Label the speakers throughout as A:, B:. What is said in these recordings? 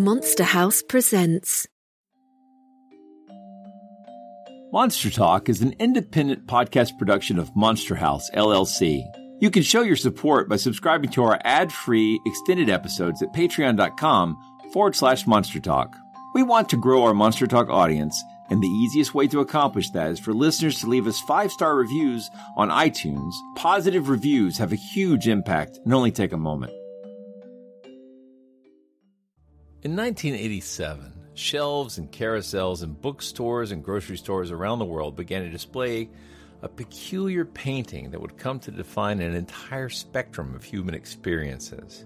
A: Monster House presents.
B: Monster Talk is an independent podcast production of Monster House, LLC. You can show your support by subscribing to our ad free extended episodes at patreon.com forward slash monster talk. We want to grow our Monster Talk audience, and the easiest way to accomplish that is for listeners to leave us five star reviews on iTunes. Positive reviews have a huge impact and only take a moment.
C: In 1987, shelves and carousels in bookstores and grocery stores around the world began to display a peculiar painting that would come to define an entire spectrum of human experiences.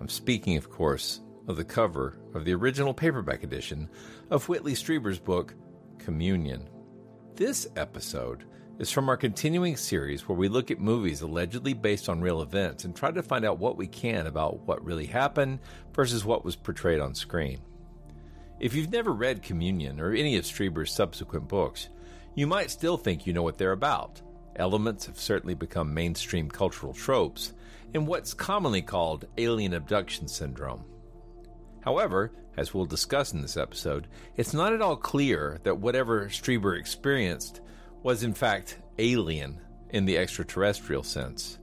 C: I'm speaking, of course, of the cover of the original paperback edition of Whitley Strieber's book, Communion. This episode is from our continuing series where we look at movies allegedly based on real events and try to find out what we can about what really happened versus what was portrayed on screen. If you've never read Communion or any of Strieber's subsequent books, you might still think you know what they're about. Elements have certainly become mainstream cultural tropes in what's commonly called alien abduction syndrome. However, as we'll discuss in this episode, it's not at all clear that whatever Strieber experienced was in fact alien in the extraterrestrial sense.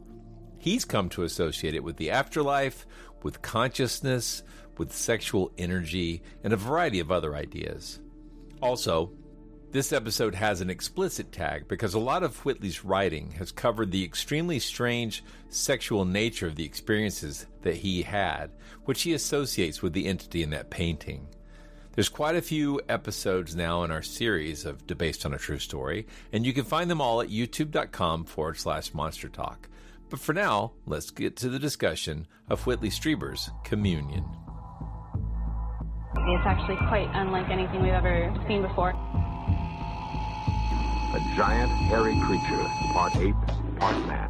C: He's come to associate it with the afterlife, with consciousness, with sexual energy, and a variety of other ideas. Also, this episode has an explicit tag because a lot of Whitley's writing has covered the extremely strange sexual nature of the experiences that he had, which he associates with the entity in that painting. There's quite a few episodes now in our series of Based on a True Story, and you can find them all at youtube.com forward slash monster talk. But for now, let's get to the discussion of Whitley Strieber's Communion.
D: It's actually quite unlike anything we've ever seen before.
E: A giant, hairy creature, part ape, part man.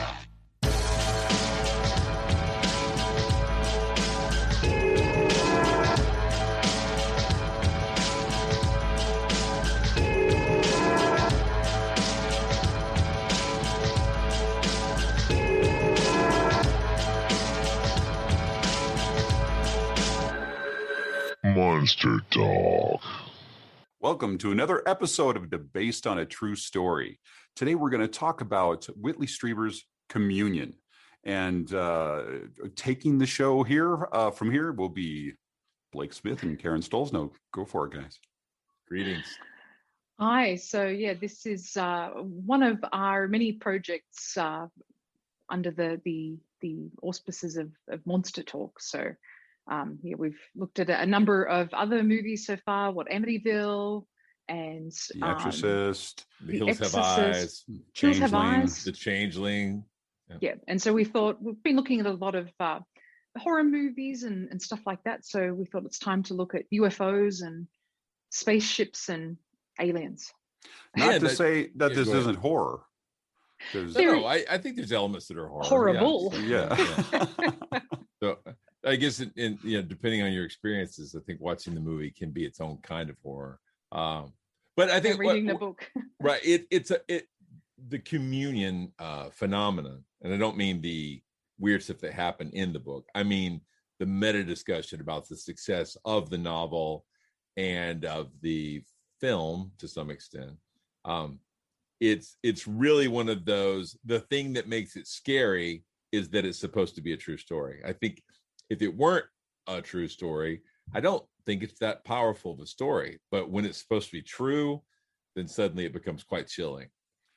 F: Monster Talk.
G: Welcome to another episode of the Based on a True Story. Today we're going to talk about Whitley Strieber's Communion. And uh, taking the show here uh, from here will be Blake Smith and Karen Stolz. No, go for it, guys.
B: Greetings.
H: Hi. So, yeah, this is uh, one of our many projects uh, under the, the, the auspices of, of Monster Talk. So, um, yeah, we've looked at a number of other movies so far. What Amityville and
G: The Exorcist,
H: um,
B: The Hills Have Eyes,
H: Hills Have Eyes.
B: The Changeling.
H: Yeah, and so we thought we've been looking at a lot of uh, horror movies and, and stuff like that. So we thought it's time to look at UFOs and spaceships and aliens.
G: Not
B: Yeah,
G: to
B: that-
G: say that
B: yeah,
G: this isn't horror.
B: No, no, I, I think there's elements that are horror.
H: Horrible.
B: yes. Yeah. So I guess in, in you know, depending on your experiences, I think watching the movie can be its own kind of horror. Um, but I think what-
H: reading the book.
B: right, it it's a it the communion uh, phenomenon
C: and I don't mean the weird stuff that happened in the book. I mean the meta discussion about the success of the novel and of the film to some extent. Um, it's it's really one of those. The thing that makes it scary is that it's supposed to be a true story. I think if it weren't a true story, I don't think it's that powerful of a story. But when it's supposed to be true, then suddenly it becomes quite chilling.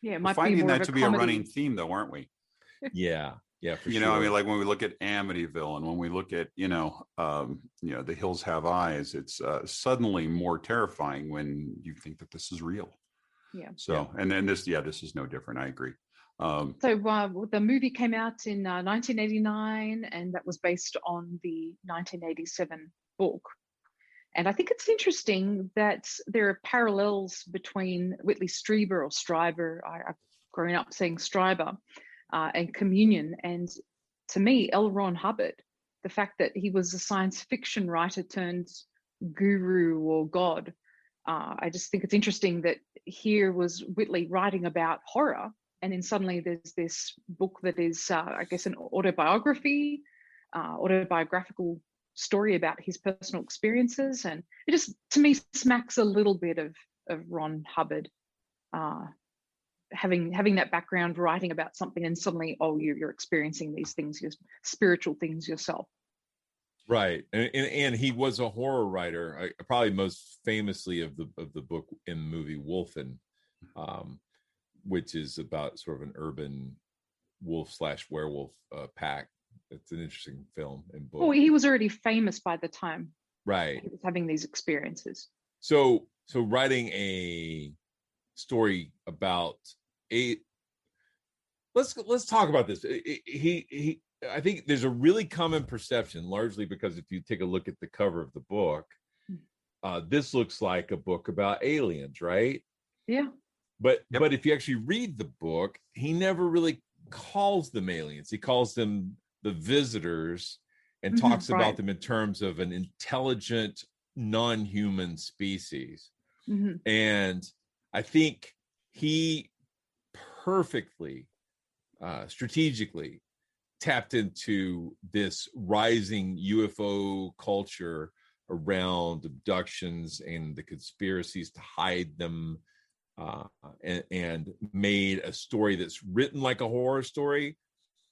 H: Yeah,
G: We're finding that to be comedy. a running theme, though, aren't we?
C: yeah, yeah,
G: you
C: sure.
G: know, I mean, like when we look at Amityville and when we look at you know, um, you know, The Hills Have Eyes, it's uh, suddenly more terrifying when you think that this is real.
H: Yeah.
G: So,
H: yeah.
G: and then this, yeah, this is no different. I agree.
H: Um, so uh, the movie came out in uh, 1989, and that was based on the 1987 book. And I think it's interesting that there are parallels between Whitley Strieber or Stryber. I, I've grown up saying Stryber uh, and Communion. And to me, L. Ron Hubbard, the fact that he was a science fiction writer turned guru or god, uh, I just think it's interesting that here was Whitley writing about horror and then suddenly there's this book that is, uh, I guess, an autobiography, uh, autobiographical story about his personal experiences, and it just, to me, smacks a little bit of of Ron Hubbard, uh, having having that background, writing about something, and suddenly, oh, you, you're experiencing these things, your spiritual things yourself.
C: Right, and, and, and he was a horror writer, probably most famously of the of the book in the movie Wolfen. Um, which is about sort of an urban wolf slash werewolf uh, pack. It's an interesting film and book.
H: Oh, he was already famous by the time.
C: Right.
H: He was having these experiences.
C: So, so writing a story about a let's let's talk about this. He he. I think there's a really common perception, largely because if you take a look at the cover of the book, hmm. uh, this looks like a book about aliens, right?
H: Yeah.
C: But yep. but if you actually read the book, he never really calls them aliens. He calls them the visitors and mm-hmm, talks right. about them in terms of an intelligent non-human species. Mm-hmm. And I think he perfectly uh, strategically tapped into this rising UFO culture around abductions and the conspiracies to hide them uh, and, and, made a story that's written like a horror story,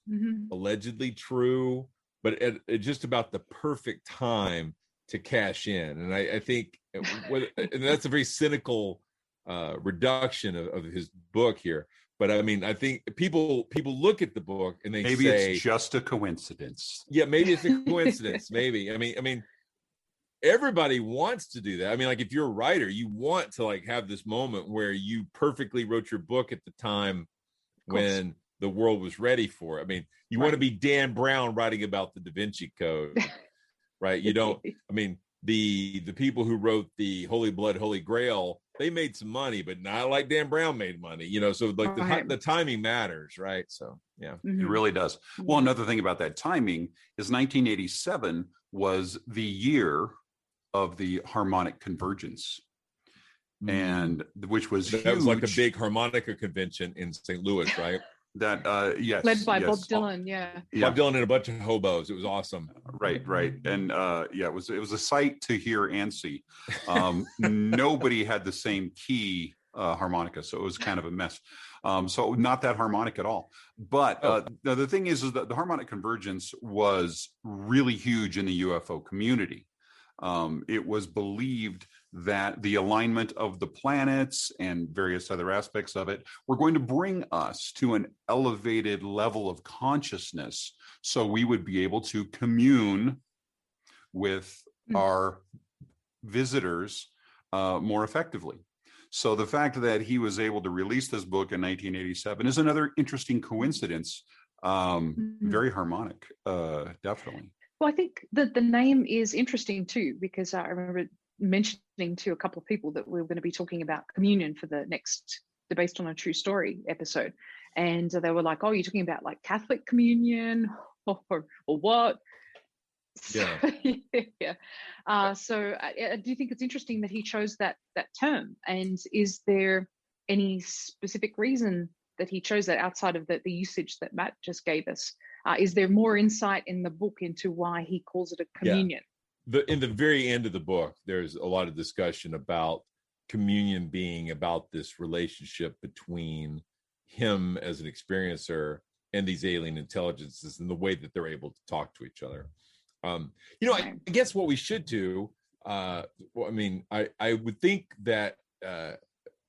C: mm-hmm. allegedly true, but at, at, just about the perfect time to cash in. And I, I think uh, what, and that's a very cynical uh, reduction of, of, his book here. But I mean, I think people people look at the book and they
G: maybe
C: say,
G: it's just a coincidence.
C: Yeah, maybe it's a coincidence. maybe. I mean, I mean, everybody wants to do that. I mean, like if you're a writer, you want to like have this moment where you perfectly wrote your book at the time when the world was ready for it. I mean, you right. want to be Dan Brown writing about the Da Vinci Code, right? You don't. I mean, the the people who wrote the Holy Blood, Holy Grail, they made some money, but not like Dan Brown made money. You know, so like right. the the timing matters, right? So yeah,
G: mm-hmm. it really does. Well, another thing about that timing is 1987 was the year of the harmonic convergence. Mm. and which was
C: that
G: huge.
C: was like a big harmonica convention in st louis right?
G: That uh yes
H: led by
G: yes.
H: bob dylan yeah.
C: yeah. Bob dylan and a bunch of hobos. It was awesome.
G: Right right. And uh yeah it was it was a sight to hear and see. Um nobody had the same key uh harmonica so it was kind of a mess. Um so not that harmonic at all. But uh oh. the thing is is that the harmonic convergence was really huge in the ufo community um, it was believed that the alignment of the planets and various other aspects of it were going to bring us to an elevated level of consciousness so we would be able to commune with mm. our visitors uh, more effectively. So the fact that he was able to release this book in 1987 is another interesting coincidence. Um, mm-hmm. Very harmonic, uh, definitely.
H: Well, I think that the name is interesting too, because I remember mentioning to a couple of people that we are going to be talking about communion for the next the based on a true story episode. And they were like, Oh, you're talking about like Catholic communion or, or what?
C: Yeah.
H: So, yeah. Uh, so I, I do you think it's interesting that he chose that that term. And is there any specific reason that he chose that outside of the, the usage that Matt just gave us. Uh, is there more insight in the book into why he calls it a communion?
C: Yeah. The, in the very end of the book, there's a lot of discussion about communion being about this relationship between him as an experiencer and these alien intelligences and the way that they're able to talk to each other. Um, you know, I, I, guess what we should do. Uh, well, I mean, I I would think that uh,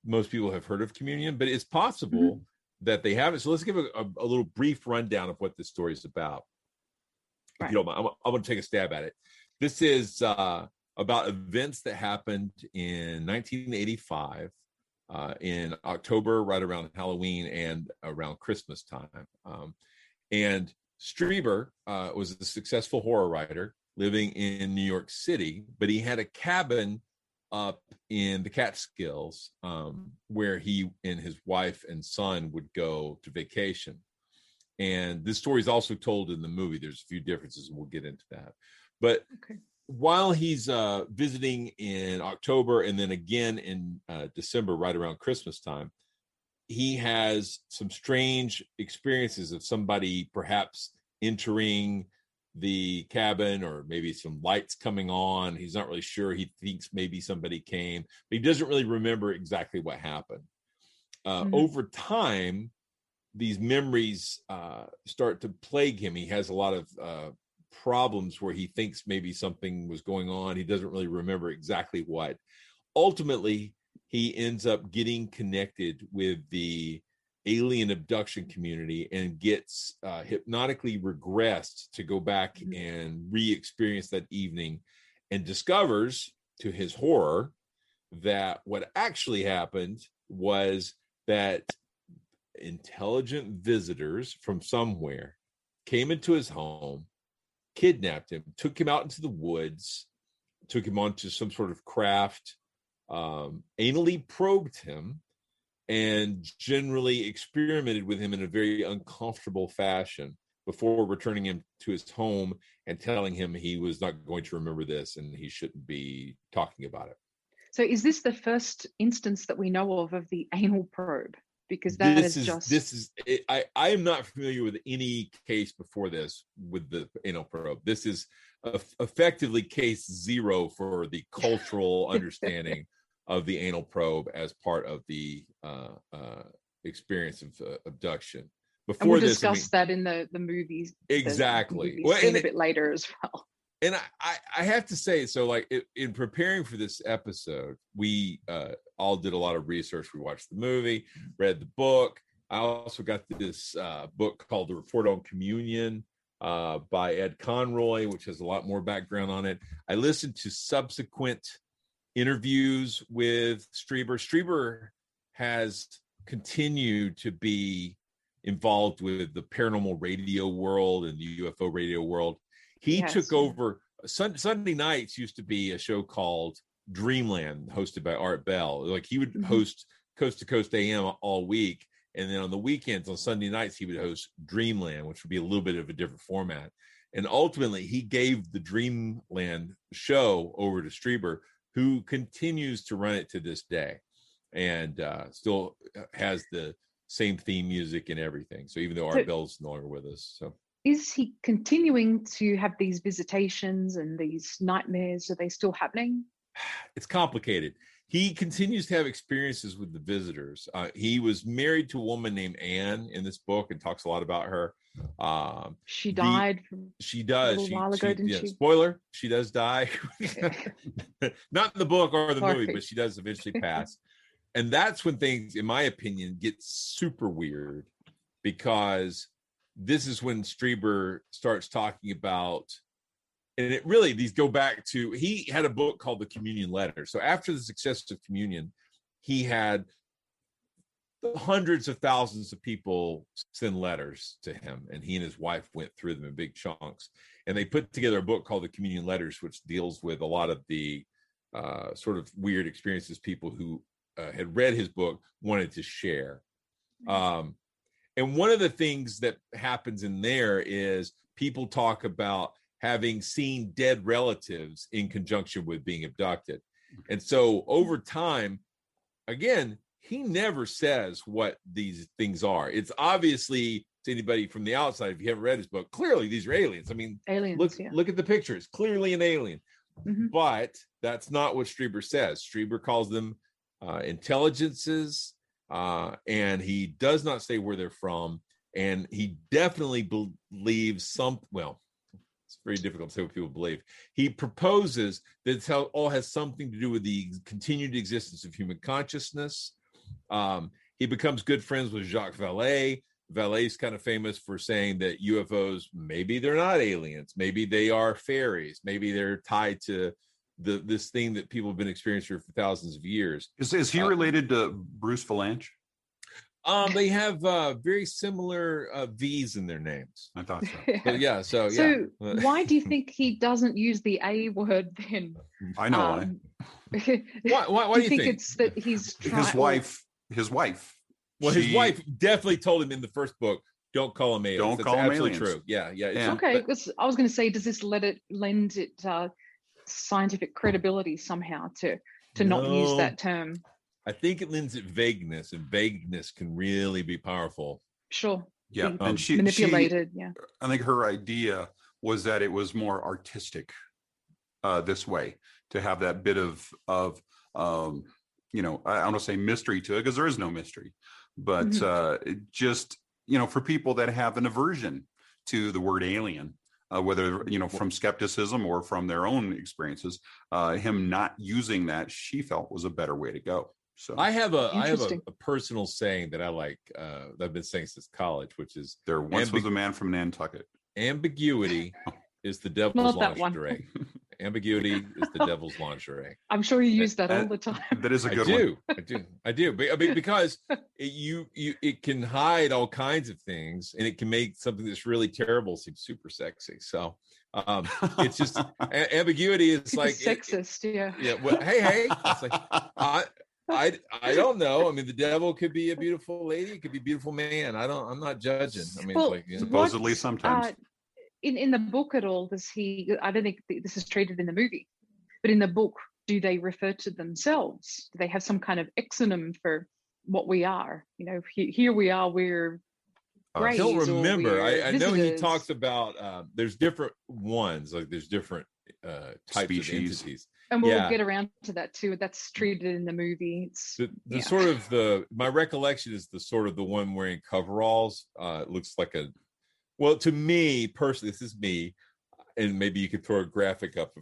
C: most people have heard of communion, but it's possible mm-hmm. That they haven't. So let's give a, a, a, little brief rundown of what this story is about. Right. If you don't mind, I'm, I'm going to take a stab at it. This is uh, about events that happened in 1985 uh, in October, right around Halloween and around Christmas time. Um, and Strieber uh, was a successful horror writer living in New York City, but he had a cabin up in the Catskills um, where he and his wife and son would go to vacation. And this story is also told in the movie. There's a few differences, and we'll get into that. But okay while he's uh, visiting in October and then again in uh, December, right around Christmas time, he has some strange experiences of somebody perhaps entering the cabin or maybe some lights coming on. He's not really sure. He thinks maybe somebody came, but he doesn't really remember exactly what happened. Uh, mm-hmm. Over time, these memories uh, start to plague him. He has a lot of uh, problems where he thinks maybe something was going on. He doesn't really remember exactly what. Ultimately, he ends up getting connected with the alien abduction community and gets uh, hypnotically regressed to go back mm-hmm. and re experience that evening and discovers to his horror that what actually happened was that intelligent visitors from somewhere came into his home kidnapped him, took him out into the woods, took him onto some sort of craft, um, anally probed him, and generally experimented with him in a very uncomfortable fashion before returning him to his home and telling him he was not going to remember this and he shouldn't be talking about it.
H: So, is this the first instance that we know of of the anal probe? because that
C: this
H: is, is just
C: this is I I am not familiar with any case before this with the anal probe. This is effectively case zero for the cultural understanding of the anal probe as part of the uh, uh, experience of uh, abduction.
H: Before and we'll this, discuss I mean, that in the the movies.
C: Exactly.
H: The well, a bit later as well
C: and I, I have to say, so like it, in preparing for this episode, we uh, all did a lot of research. We watched the movie, read the book. I also got this uh, book called The Report on Communion uh, by Ed Conroy, which has a lot more background on it. I listened to subsequent interviews with Strieber. Strieber has continued to be involved with the paranormal radio world and the UFO radio world he yes. took over Sunday nights used to be a show called Dreamland, hosted by Art Bell. Like he would mm-hmm. host Coast to Coast AM all week, and then on the weekends, on Sunday nights, he would host Dreamland, which would be a little bit of a different format. And ultimately, he gave the Dreamland show over to Strieber, who continues to run it to this day, and uh, still has the same theme music and everything. So even though Art Bell's no longer with us, so
H: is he continuing to have these visitations and these nightmares? Are they still happening?
C: It's complicated. He continues to have experiences with the visitors. Uh, he was married to a woman named Anne in this book and talks a lot about her. Um,
H: she died.
C: The, she does. A she, while ago, she, didn't yeah, she? Spoiler: She does die. Not in the book or the Sorry. movie, but she does eventually pass. and that's when things, in my opinion, get super weird because this is when Strieber starts talking about, and it really these go back to he had a book called The Communion Letter. So after the success of Communion, he had hundreds of thousands of people send letters to him, and he and his wife went through them in big chunks. And they put together a book called The Communion Letters, which deals with a lot of the uh, sort of weird experiences people who uh, had read his book wanted to share. Um, and one of the things that happens in there is people talk about having seen dead relatives in conjunction with being abducted. And so over time, again, he never says what these things are. It's obviously to anybody from the outside, if you haven't read his book, clearly these are aliens. I mean,
H: aliens.
C: Look,
H: yeah.
C: look at the pictures. Clearly an alien.
H: Mhm.
C: But that's not what Strieber says. Strieber calls them uh, intelligences, uh, and he does not say where they're from. And he definitely believes some. Well, it's very difficult to say what people believe. He proposes that it all has something to do with the continued existence of human consciousness. Um, he becomes good friends with Jacques Vallée. Vallée's kind of famous for saying that UFOs maybe they're not aliens, maybe they are fairies, maybe they're tied to the this thing that people have been experiencing for thousands of years.
G: Is, is he
C: Uh,
G: related to Bruce Vilanch?
C: Um, they have uh, very similar uh, V's in their names.
G: I thought so.
C: But yeah, so
H: So
C: yeah.
H: why do you think he doesn't use the A word then?
G: I know why.
H: Um,
C: Why- why- why do you think?
H: it's that he's trying?
G: His wife, his wife.
C: Well, his wife definitely told him in the first book, "Don't call him aliens."
G: Don't
C: That's
G: call 'em
C: absolutely
G: aliens.
C: true. Yeah, yeah. it's-
G: Yeah.
H: Okay,
C: but-
H: I was going to say, does this let it lend it uh, scientific credibility somehow to to not use that term?
C: I think it lends it vagueness, and vagueness can really be powerful.
H: Sure.
G: Yeah,
H: Be
G: and she
H: manipulated.
G: She,
H: yeah.
G: I think her idea was that it was more artistic uh, this way to have that bit of of um, you know I, I don't want to say mystery to it because there is no mystery, but
H: Mhm.
G: uh, it just you know for people that have an aversion to the word alien. Uh, whether you know from skepticism or from their own experiences, uh, him not using that she felt was a better way to go. So
C: I have a I have a, a personal saying that I like uh, that I've been saying since college, which is
G: there once was a man from Nantucket.
C: ambiguity is the devil's
H: Not that one.
C: lingerie. ambiguity is the devil's lingerie.
H: I'm sure you use that all the time.
G: That is a good
C: do,
G: one.
C: I do, I do, Be- I mean, because it, you you it can hide all kinds of things, and it can make something that's really terrible seem super sexy. So um, it's just a- ambiguity is
H: Super
C: like it- it-
H: sexist. yeah.
C: yeah. Well, hey, hey, it's like I. I I don't know. I mean, the devil could be a beautiful lady. It could be a beautiful man. I don't. I'm not judging. I mean,
H: Well,
C: like you know.
G: Supposedly
H: What,
G: sometimes.
H: Uh, in in the book at all, does he? I don't think this is treated in the movie, but in the book, do they refer to themselves? Do they have some kind of exonym for what we are? You know, he, here we are. We're
G: Uh,
H: greys.
C: I don't remember. I,
H: we're
C: I know he talks about uh, there's different ones. Like there's different uh, types
G: Species.
C: of entities.
H: and we'll
C: yeah.
H: get around to that too. That's treated in the movie. It's
C: The, the
H: yeah.
C: sort of the my recollection is the sort of the one wearing coveralls. Uh, it looks like a well to me personally. This is me, and maybe you could throw a graphic up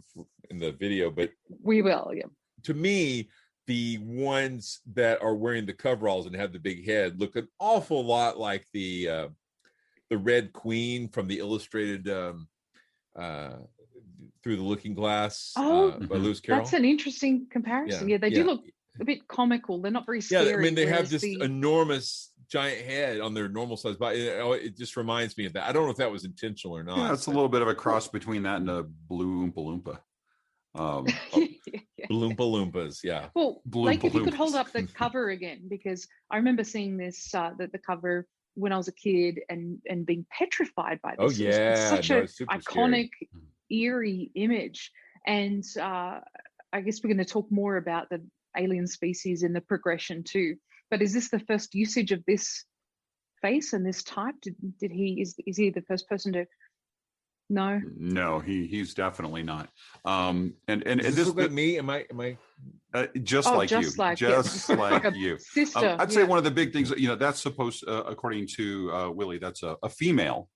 C: in the video, but
H: we will. Yeah.
C: to me, the ones that are wearing the coveralls and have the big head look an awful lot like the uh, the Red Queen from the illustrated um, uh, Through the Looking Glass
H: Oh,
C: uh, by Lewis Carroll.
H: That's an interesting comparison. Yeah, they do look a bit comical. They're not very scary. Yeah.
C: I mean they have this
H: the-
C: enormous giant head on their normal size body. It, oh, it just reminds me of that. I don't know if that was intentional or not.
G: Yeah, it's a little bit of a cross between that and a blue Oompa Loompa. Um,
H: Yeah.
C: Loompa Loompas, yeah.
H: Well,
G: Blue
H: like if you could hold up the cover again, because I remember seeing this uh, the, the cover when I was a kid and and being petrified by this.
C: Oh,
H: It was- it's
C: yeah,
H: such
C: no,
H: a iconic,
G: Mm.
H: Eerie image, and uh, I guess we're going to talk more about the alien species in the progression too. But is this the first usage of this face and this type? Did did he is is he the first person to? No.
G: no, he he's definitely not. Um, and and,
C: Does
G: and
C: this
G: this
C: look like me? Am I? Am I?
G: uh, just
H: Oh,
G: like
H: just
G: you,
H: like you.
G: just like you.
H: Sister.
G: Um, I'd say
H: yeah.
G: one of the big things, you know, that's supposed, uh, according to uh, Willie, that's a, a female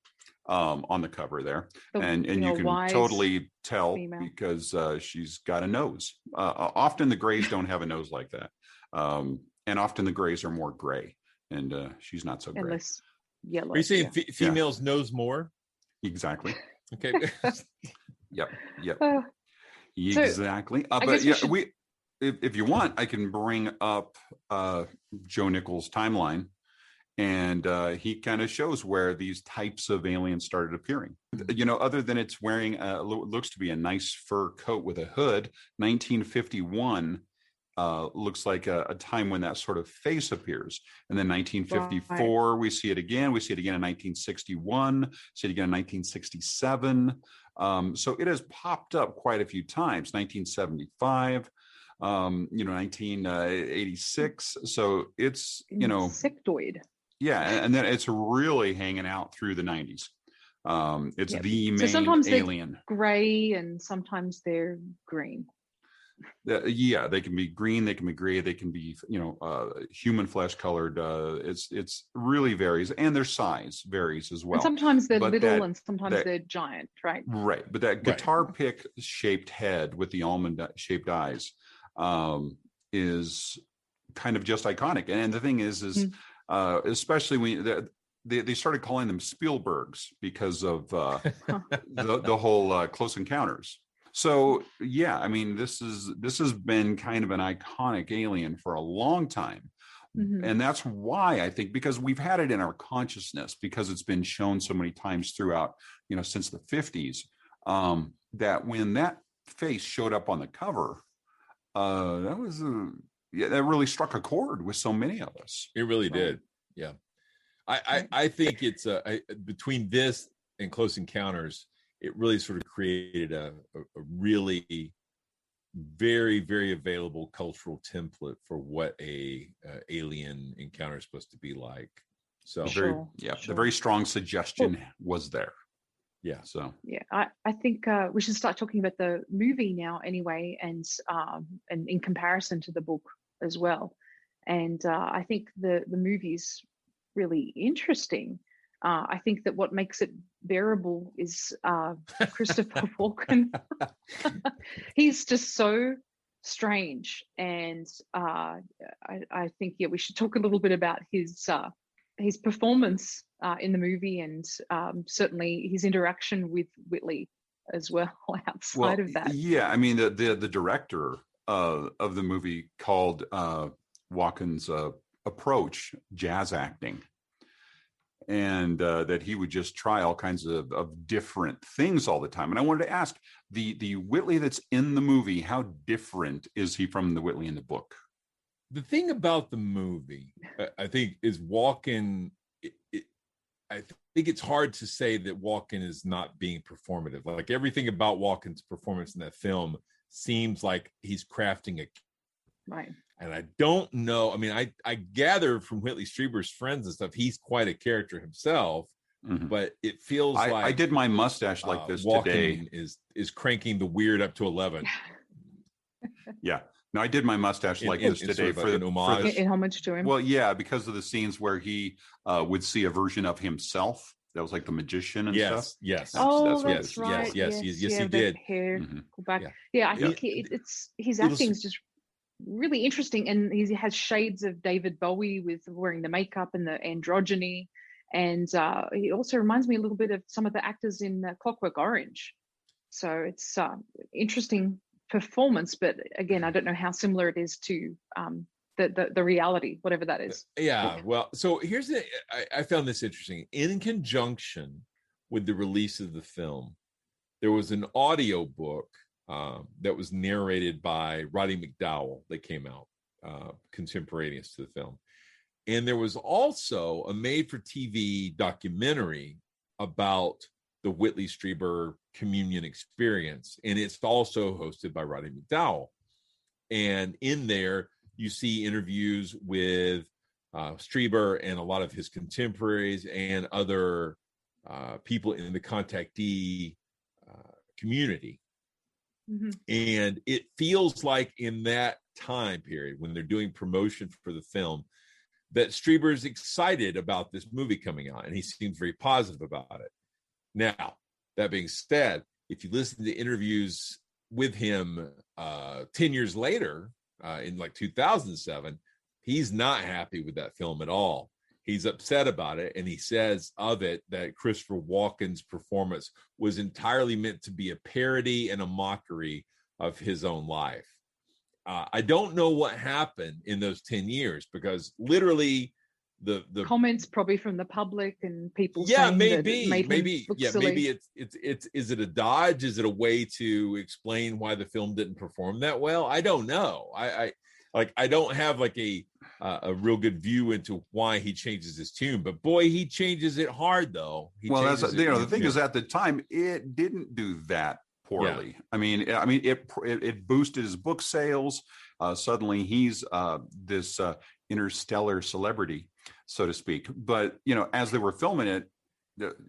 G: um, on the cover there,
H: The,
G: and and you
H: know,
G: can totally tell
H: female.
G: because uh, she's got a nose. Uh, often the grays don't have a nose like that, um, and often the grays are more gray, and uh, she's not so gray.
H: less yellow.
C: Are you saying
H: yeah.
C: fe- females nose more?
G: Exactly.
C: Okay.
G: Yep. Yep.
H: Uh, So,
G: Exactly. Uh, but
H: guess we
G: yeah,
H: should-
G: we, if, if you want, I can bring up uh, Joe Nickell's timeline, and uh, he kind of shows where these types of aliens started appearing. You know, other than it's wearing a, looks to be a nice fur coat with a hood. 1951 uh, looks like a, a time when that sort of face appears, and then 1954 we see it again. We see it again in 1961. See it again in 1967. Um, so it has popped up quite a few times. 1975. um, you know, 1986. So it's, you know,
H: insectoid.
G: Yeah, and then it's really hanging out through the 90s. Um, it's
H: Yep.
G: the main
H: So sometimes
G: alien.
H: they're grey and sometimes they're green.
G: Uh, yeah, they can be green, they can be gray, they can be, you know, uh, human flesh colored. Uh, it's it's really varies, and their size varies as well.
H: and sometimes they're
G: But
H: little
G: that-
H: and sometimes
G: that-
H: they're giant, right?
G: Right, but that guitar pick shaped head with the almond shaped eyes um, is kind of just iconic. And the thing is, is
H: Mm.
G: Uh, especially when the, they they started calling them Spielbergs because of uh, the the whole uh, Close Encounters. So yeah, I mean, this is this has been kind of an iconic alien for a long time.
H: Mhm.
G: And that's why I think because we've had it in our consciousness because it's been shown so many times throughout, you know, since the 50s, um, that when that face showed up on the cover, uh, that was a, yeah, that really struck a chord with so many of us.
C: It really did. Yeah. I, I, I think it's uh, I, between this and Close Encounters, it really sort of created a, a, a really very, very available cultural template for what a uh, alien encounter is supposed to be like. So
G: The very, yeah, the very strong suggestion was there.
C: Yeah.
G: So
H: Yeah, I, I think uh, we should start talking about the movie now anyway, and um, and in comparison to the book as well. And uh, I think the the movie's really interesting. Uh, I think that what makes it bearable is uh, Christopher Walken. He's just so strange, and uh, I, I think yeah, we should talk a little bit about his uh, his performance uh, in the movie, and um, certainly his interaction with Whitley as well. Outside of that,
G: Yeah, I mean the the the director uh, of the movie called uh, Walken's uh, approach jazz acting, and uh, that he would just try all kinds of, of different things all the time. And I wanted to ask the the Whitley that's in the movie, how different is he from the Whitley in the book?
C: The thing about the movie, I- I think, is Walken. It, it, I think it's hard to say that Walken is not being performative. Like everything about Walken's performance in that film seems like he's crafting a.
H: right?
C: And I don't know. I mean, I I gather from Whitley Strieber's friends and stuff, he's quite a character himself. But it feels
G: Mm-hmm. I,
C: like
G: I did my mustache like
C: uh,
G: this
C: Walken
G: today.
C: Is is cranking the weird up to eleven.
G: Yeah. No, I did my mustache
C: In-
G: like
C: in-
G: this today
C: sort of
G: for,
C: an
G: the, for
C: homage?
G: the-
H: In, in homage to him.
G: Well, yeah, because of the scenes where he uh, would see a version of himself. That was like the magician and
C: Yes,
G: stuff.
C: yes.
H: oh,
G: what
H: that's,
G: it was.
H: right.
C: yes, yes, yes, yes,
H: yeah,
C: he
H: the
C: did.
H: Hair
G: Mhm.
H: pulled back.
C: Yeah.
H: Yeah, I
C: Yeah.
H: think it, it's his acting is just really interesting, and he has shades of David Bowie with wearing the makeup and the androgyny, and uh, he also reminds me a little bit of some of the actors in uh, Clockwork Orange. So it's uh, interesting performance, but again, I don't know how similar it is to um, the, the the reality, whatever that is.
C: Yeah. Well, so here's the I, I found this interesting. In conjunction with the release of the film, there was an audio book um, that was narrated by Roddy McDowall that came out uh, contemporaneous to the film. And there was also a made for TV documentary about the Whitley Strieber communion experience. And it's also hosted by Roddy McDowall. And in there, you see interviews with uh, Strieber and a lot of his contemporaries and other uh, people in the contactee uh, community.
H: Mhm.
C: And it feels like in that time period when they're doing promotion for the film, that Strieber is excited about this movie coming out and he seems very positive about it. Now, that being said, if you listen to interviews with him uh, 10 years later, uh, in like 2007, he's not happy with that film at all. He's upset about it. And he says of it that Christopher Walken's performance was entirely meant to be a parody and a mockery of his own life. Uh, I don't know what happened in those 10 years because literally the the
H: Comments probably from the public and people.
C: yeah
H: saying that it
C: maybe maybe yeah
H: silly.
C: maybe it's it's it's is it a dodge is it a way to explain why the film didn't perform that well i don't know i i like i don't have like a uh, a real good view into why he changes his tune but boy he changes it hard though He
G: well, that's you know the thing
C: yeah.
G: is at the time it didn't do that poorly. I mean, I mean it, it it boosted his book sales. Uh, suddenly, he's uh, this uh, interstellar celebrity, so to speak. But you know, as they were filming it,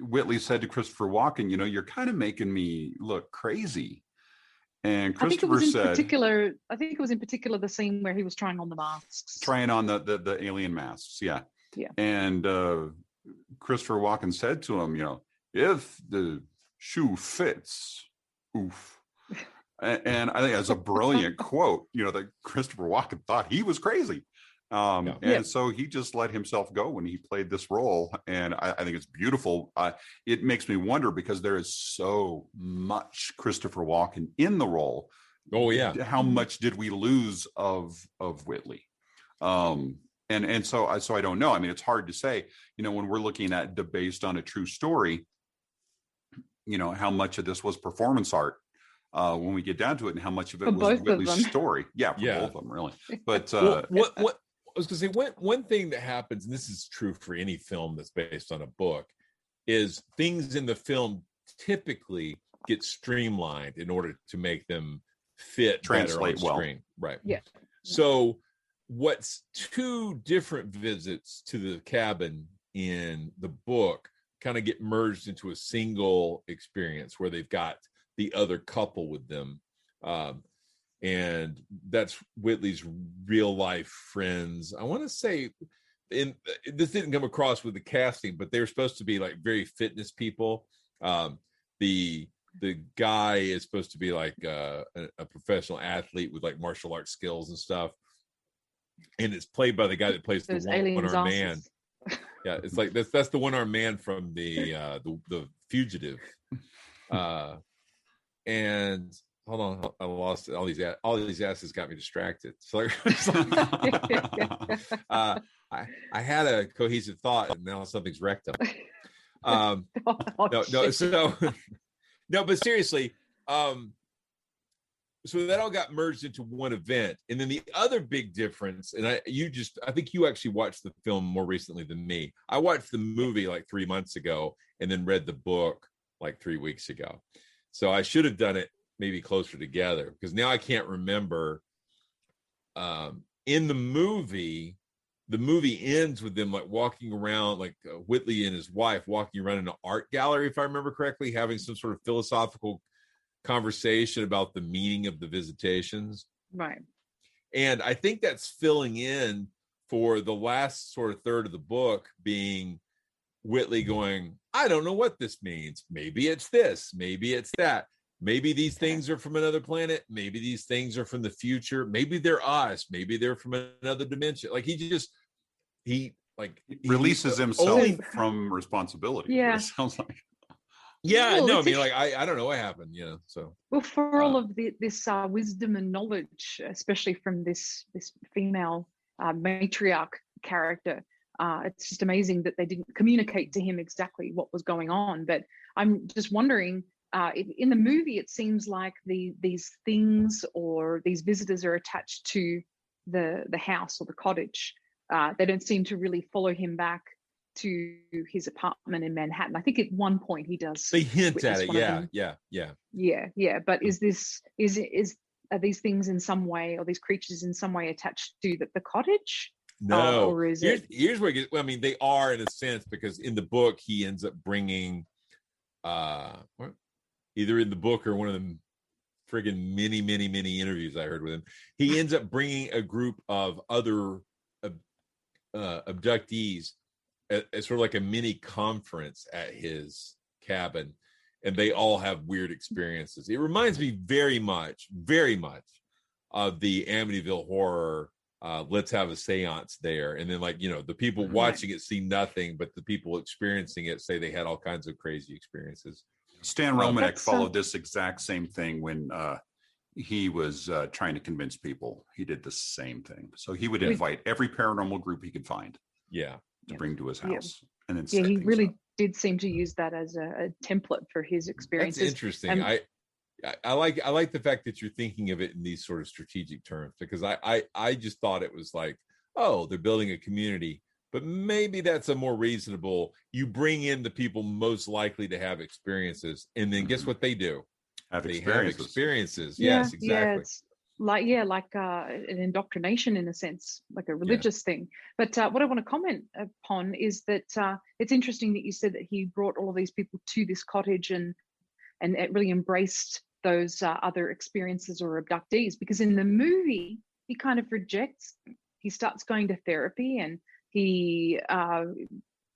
G: Whitley said to Christopher Walken, "You know, you're kind of making me look crazy." And Christopher
H: I think it was in
G: said,
H: particular. I think it was in particular the scene where he was trying on the masks.
G: trying on the the, the alien masks, yeah.
H: Yeah.
G: And uh, Christopher Walken said to him, you know, if the shoe fits, oof. And I think that's a brilliant quote, you know, that Christopher Walken thought he was crazy. Um, and
I: Yeah.
G: so he just let himself go when he played this role. And I, I think it's beautiful. Uh, it makes me wonder because there is so much Christopher Walken in the role.
C: Oh yeah.
G: How much did we lose of of Whitley? Um, and and so I so I don't know. I mean, it's hard to say. You know, when we're looking at the based on a true story, you know, how much of this was performance art uh, when we get down to it, and how much of it
H: For
G: was Whitley's story. Yeah, for
C: Yeah.
G: both of them, really. But
C: Well,
G: uh,
C: what what I was going to say one one thing that happens, and this is true for any film that's based on a book, is things in the film typically get streamlined in order to make them fit
G: Translate
C: better on
G: well.
C: screen. Right.
H: Yeah.
C: So what's two different visits to the cabin in the book kind of get merged into a single experience where they've got the other couple with them. Um, and that's Whitley's real life friends. I want to say in this didn't come across with the casting, but they're supposed to be like very fitness people. Um, the the guy is supposed to be like uh, a, a professional athlete with like martial arts skills and stuff. And it's played by the guy that plays the one, armed man. Yeah, it's like that's that's the one armed man from the uh the, the fugitive. Uh and hold on, I lost it. all these all these asses got me distracted. So uh, I I had a cohesive thought and now something's wrecked them. Um
H: Oh,
C: no no so no but seriously um so that all got merged into one event and then the other big difference and i you just i think you actually watched the film more recently than me i watched the movie like three months ago and then read the book like three weeks ago so i should have done it maybe closer together because now i can't remember um in the movie the movie ends with them like walking around like uh, whitley and his wife walking around in an art gallery if i remember correctly having some sort of philosophical conversation about the meaning of the visitations.
H: Right.
C: and i think that's filling in for the last sort of third of the book being whitley going i don't know what this means. Maybe it's this maybe it's that maybe these things are from another planet maybe these things are from the future maybe they're us maybe they're from another dimension like he just he like he-
G: releases himself
C: only-
G: from responsibility.
H: Yeah.
G: It sounds like.
C: yeah
H: Well,
C: no i mean
H: a-
C: like i i don't know what happened you know so
H: Well, for all of the, this uh, wisdom and knowledge, especially from this this female uh, matriarch character, uh, it's just amazing that they didn't communicate to him exactly what was going on. But I'm just wondering, uh, in, in the movie, it seems like the these things or these visitors are attached to the the house or the cottage. Uh, they don't seem to really follow him back to his apartment in Manhattan. I think at one point he does.
C: they hint at it yeah yeah yeah
H: Yeah, yeah. But is this is is are these things in some way or these creatures in some way attached to the, the cottage?
C: No,
H: or is
C: here's,
H: it-
C: here's where it gets, well, I mean, they are in a sense because in the book he ends up bringing, uh, either in the book or one of the friggin' many, many, many interviews I heard with him, he ends up bringing a group of other uh, abductees at sort of like a mini conference at his cabin, and they all have weird experiences. It reminds me very much, very much of the Amityville horror. Uh, let's have a seance there, and then like you know, the people watching it see nothing, but the people experiencing it say they had all kinds of crazy experiences.
G: Stan Romanek
H: That's, uh,
G: followed this exact same thing when uh, he was uh, trying to convince people. He did the same thing. So he would invite every paranormal group he could find
C: Yeah,
G: to bring to his
H: Yeah.
G: house, and then
H: Yeah, he really
G: up.
H: did seem to use that as a, a template for his
C: that's
H: experiences.
C: interesting.
H: And-
C: I, I I like I like the fact that you're thinking of it in these sort of strategic terms because I I I just thought it was like oh they're building a community, but maybe that's a more reasonable. You bring in the people most likely to have experiences, and then guess
G: Mhm.
C: what they do?
G: have
C: They have
G: experiences.
C: experiences.
H: Yeah,
C: Yes,
H: Yeah,
C: exactly.
H: it's, like yeah like uh, an indoctrination in a sense like a religious yeah. thing but uh, what i want to comment upon is that uh, it's interesting that you said that he brought all of these people to this cottage and and it really embraced those uh, other experiences or abductees because in the movie he kind of rejects he starts going to therapy and he uh,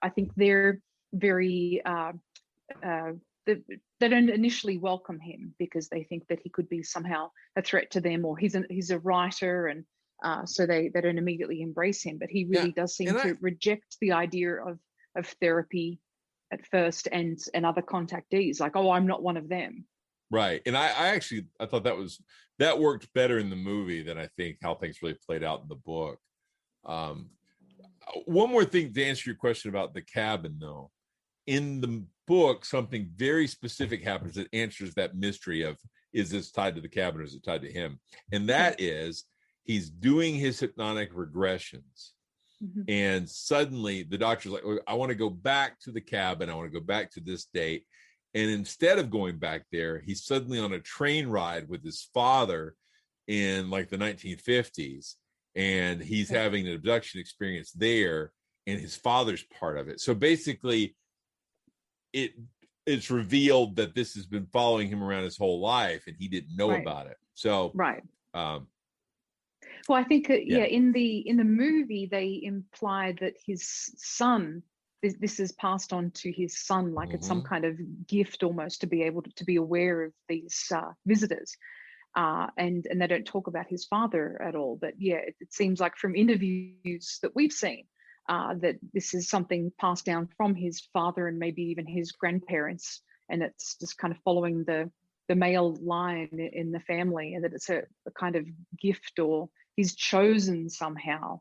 H: i think they're very uh, they, they don't initially welcome him because they think that he could be somehow a threat to them or he's a, he's a writer and uh, so they, they don't immediately embrace him but he really yeah. does seem and to I, reject the idea of of therapy at first and and other contactees like oh i'm not one of them
C: right and i i actually i thought that was that worked better in the movie than i think how things really played out in the book um one more thing to answer your question about the cabin though in the book, something very specific happens that answers that mystery of is this tied to the cabin or is it tied to him? And that is he's doing his hypnotic regressions. Mm-hmm. And suddenly the doctor's like, I want to go back to the cabin. I want to go back to this date. And instead of going back there, he's suddenly on a train ride with his father in like the 1950s. And he's having an abduction experience there, and his father's part of it. So basically, it it's revealed that this has been following him around his whole life and he didn't know right. about it so
H: right
C: um
H: well i think uh, yeah. yeah. in the in the movie they implied that his son this, this is passed on to his son like mm-hmm. it's some mm-hmm. kind of gift almost to be able to, to be aware of these uh, visitors uh, and and they don't talk about his father at all. But yeah it, it seems like from interviews that we've seen uh, that this is something passed down from his father and maybe even his grandparents, and it's just kind of following the the male line in the family, and that it's a, a kind of gift or he's chosen somehow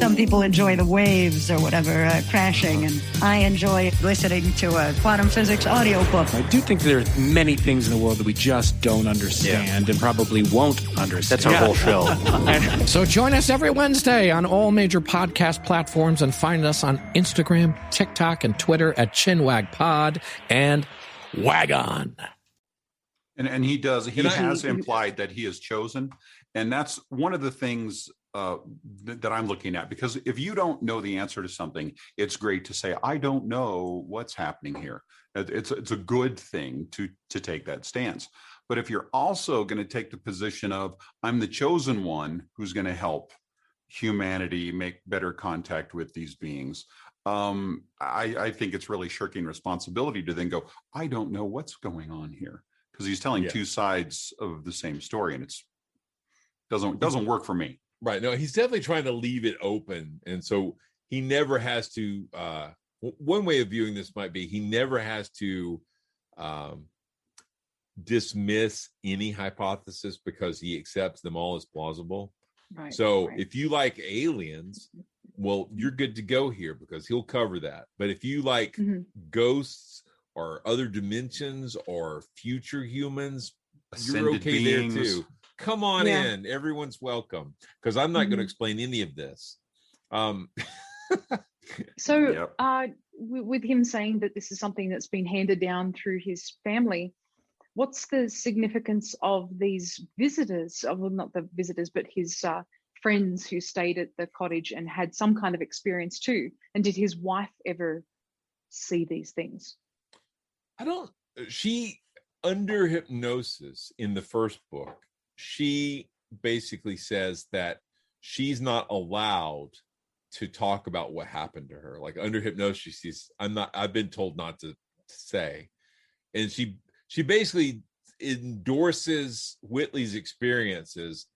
J: Some people enjoy the waves or whatever uh, crashing, and I enjoy listening to a quantum physics audiobook.
K: I do think there are many things in the world that we just don't understand yeah. and probably won't understand.
L: That's our yeah. whole show.
M: so join us every Wednesday on all major podcast platforms and find us on Instagram, TikTok, and Twitter at ChinwagPod and Wagon.
G: And and he does he has implied that he is chosen, and that's one of the things uh, th- that I'm looking at. Because if you don't know the answer to something, it's great to say I don't know what's happening here. It's it's a good thing to to take that stance. But if you're also going to take the position of, I'm the chosen one who's going to help humanity make better contact with these beings, um, I, I, think it's really shirking responsibility to then go, I don't know what's going on here. Because he's telling yeah. two sides of the same story and it's doesn't doesn't work for me.
C: Right. No, he's definitely trying to leave it open. And so he never has to uh one way of viewing this might be he never has to um dismiss any hypothesis because he accepts them all as plausible. Right, so right. if you like aliens, well, you're good to go here because he'll cover that. But if you like mm-hmm. ghosts or other dimensions or future humans, Ascended you're okay beings. there too. Come on yeah. in. Everyone's welcome because I'm not mm-hmm. going to explain any of this. Um,
H: so, yep. uh, with him saying that this is something that's been handed down through his family, what's the significance of these visitors, well, not the visitors, but his uh, friends who stayed at the cottage and had some kind of experience too? And did his wife ever see these things.
C: I don't. She under hypnosis in the first book, she basically says that she's not allowed to talk about what happened to her. Like under hypnosis, she's I'm not. I've been told not to, to say, and she she basically endorses Whitley's experiences,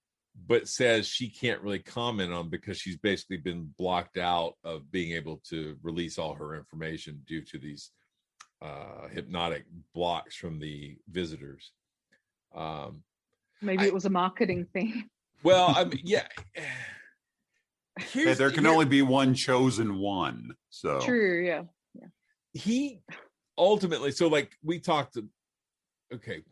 C: but says she can't really comment on because she's basically been blocked out of being able to release all her information due to these uh, hypnotic blocks from the visitors. Um,
H: Maybe
C: I-
H: it was a marketing thing.
C: well, I mean, yeah.
G: Hey, there can only be one chosen one. So
H: True, yeah.
C: he ultimately so like we talked to okay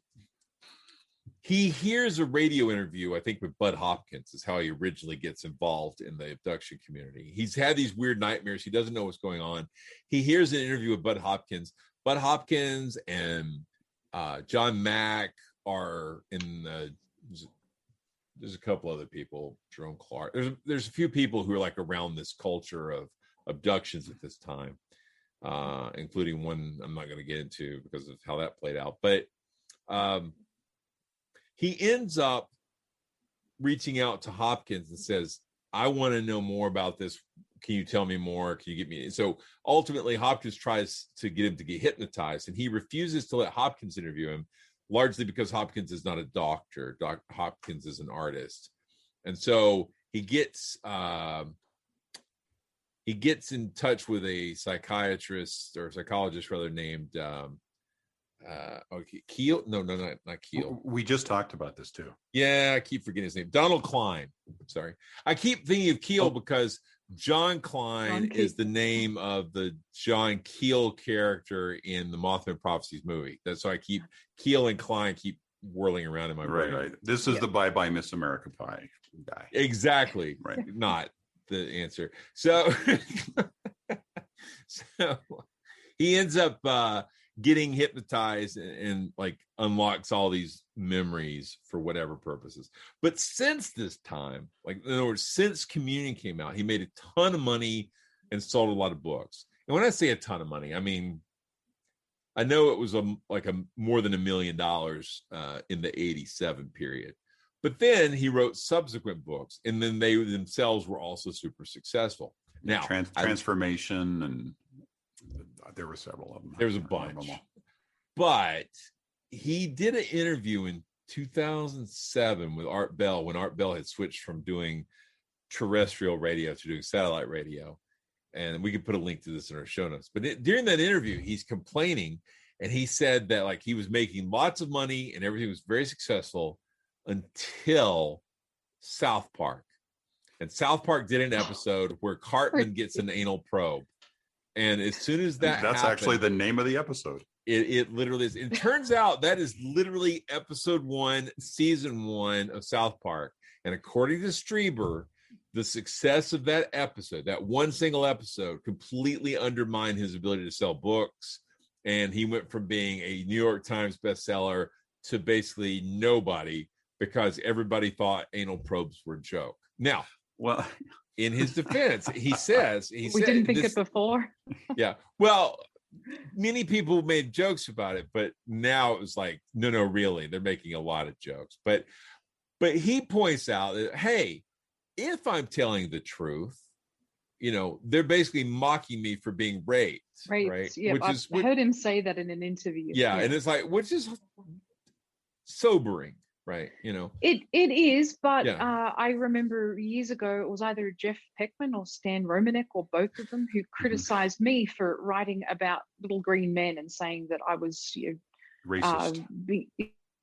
C: he hears a radio interview i think with bud hopkins is how he originally gets involved in the abduction community he's had these weird nightmares he doesn't know what's going on he hears an interview with bud hopkins bud hopkins and uh, john mack are in the there's a couple other people jerome clark there's there's a few people who are like around this culture of abductions at this time uh, including one I'm not going to get into because of how that played out. But um, he ends up reaching out to Hopkins and says, I want to know more about this. Can you tell me more? Can you get me? So ultimately, Hopkins tries to get him to get hypnotized, and he refuses to let Hopkins interview him, largely because Hopkins is not a doctor. Doc Hopkins is an artist, and so he gets um, he gets in touch with a psychiatrist or psychologist rather named um uh okay keel no no no not keel
G: we just talked about this too.
C: yeah i keep forgetting his name donald klein sorry i keep thinking of keel because john klein
H: John
C: is the name of the john keel character in the mothman prophecies movie that's why i keep keel and klein keep whirling around in my
G: Right,
C: brain
G: right. This is the Bye Bye Miss America Pie guy.
C: Exactly.
G: Right.
C: Not the answer. So, so he ends up uh, getting hypnotized and, and like unlocks all these memories for whatever purposes. But since this time, like in other words, since Communion came out, he made a ton of money and sold a lot of books. And when I say a ton of money, I mean I know it was a like a more than a million dollars uh, in the '87 period, but then he wrote subsequent books, and then they themselves were also super successful. Now,
G: Trans-
C: I-
G: transformation and uh, there were several of them.
C: there was a bunch, but he did an interview in 2007 with Art Bell when Art Bell had switched from doing terrestrial radio to doing satellite radio. And we could put a link to this in our show notes. But it, during that interview, he's complaining and he said that like he was making lots of money and everything was very successful until South Park. And South Park did an episode where Cartman gets an anal probe. And as soon as that
G: That's
C: happened-
G: actually the name of the episode.
C: it, it literally is. It turns out that is literally episode one, season one of South Park. And according to Strieber, the success of that episode, that one single episode, completely undermined his ability to sell books. And he went from being a New York Times bestseller to basically nobody because everybody thought anal probes were a joke. Now,
G: well,
C: in his defense, he says he
H: we
C: said
H: didn't think
C: this-
H: it before.
C: yeah. Well, many people made jokes about it, but now it was like, no, no, really, they're making a lot of jokes. But but he points out that hey, if I'm telling the truth, you know, they're basically mocking me for being raped,
H: Right.
C: right?
H: Yeah,
C: Which
H: I've
C: is which-
H: heard him say that in an interview.
C: yeah, and it's like which is sobering, right? You know,
H: It it is, but
C: Yeah.
H: uh, I remember years ago it was either Jeff Peckman or Stan Romanek or both of them who
C: Mm-hmm.
H: criticized me for writing about little green men and saying that I was you know,
G: Racist.
H: uh, be,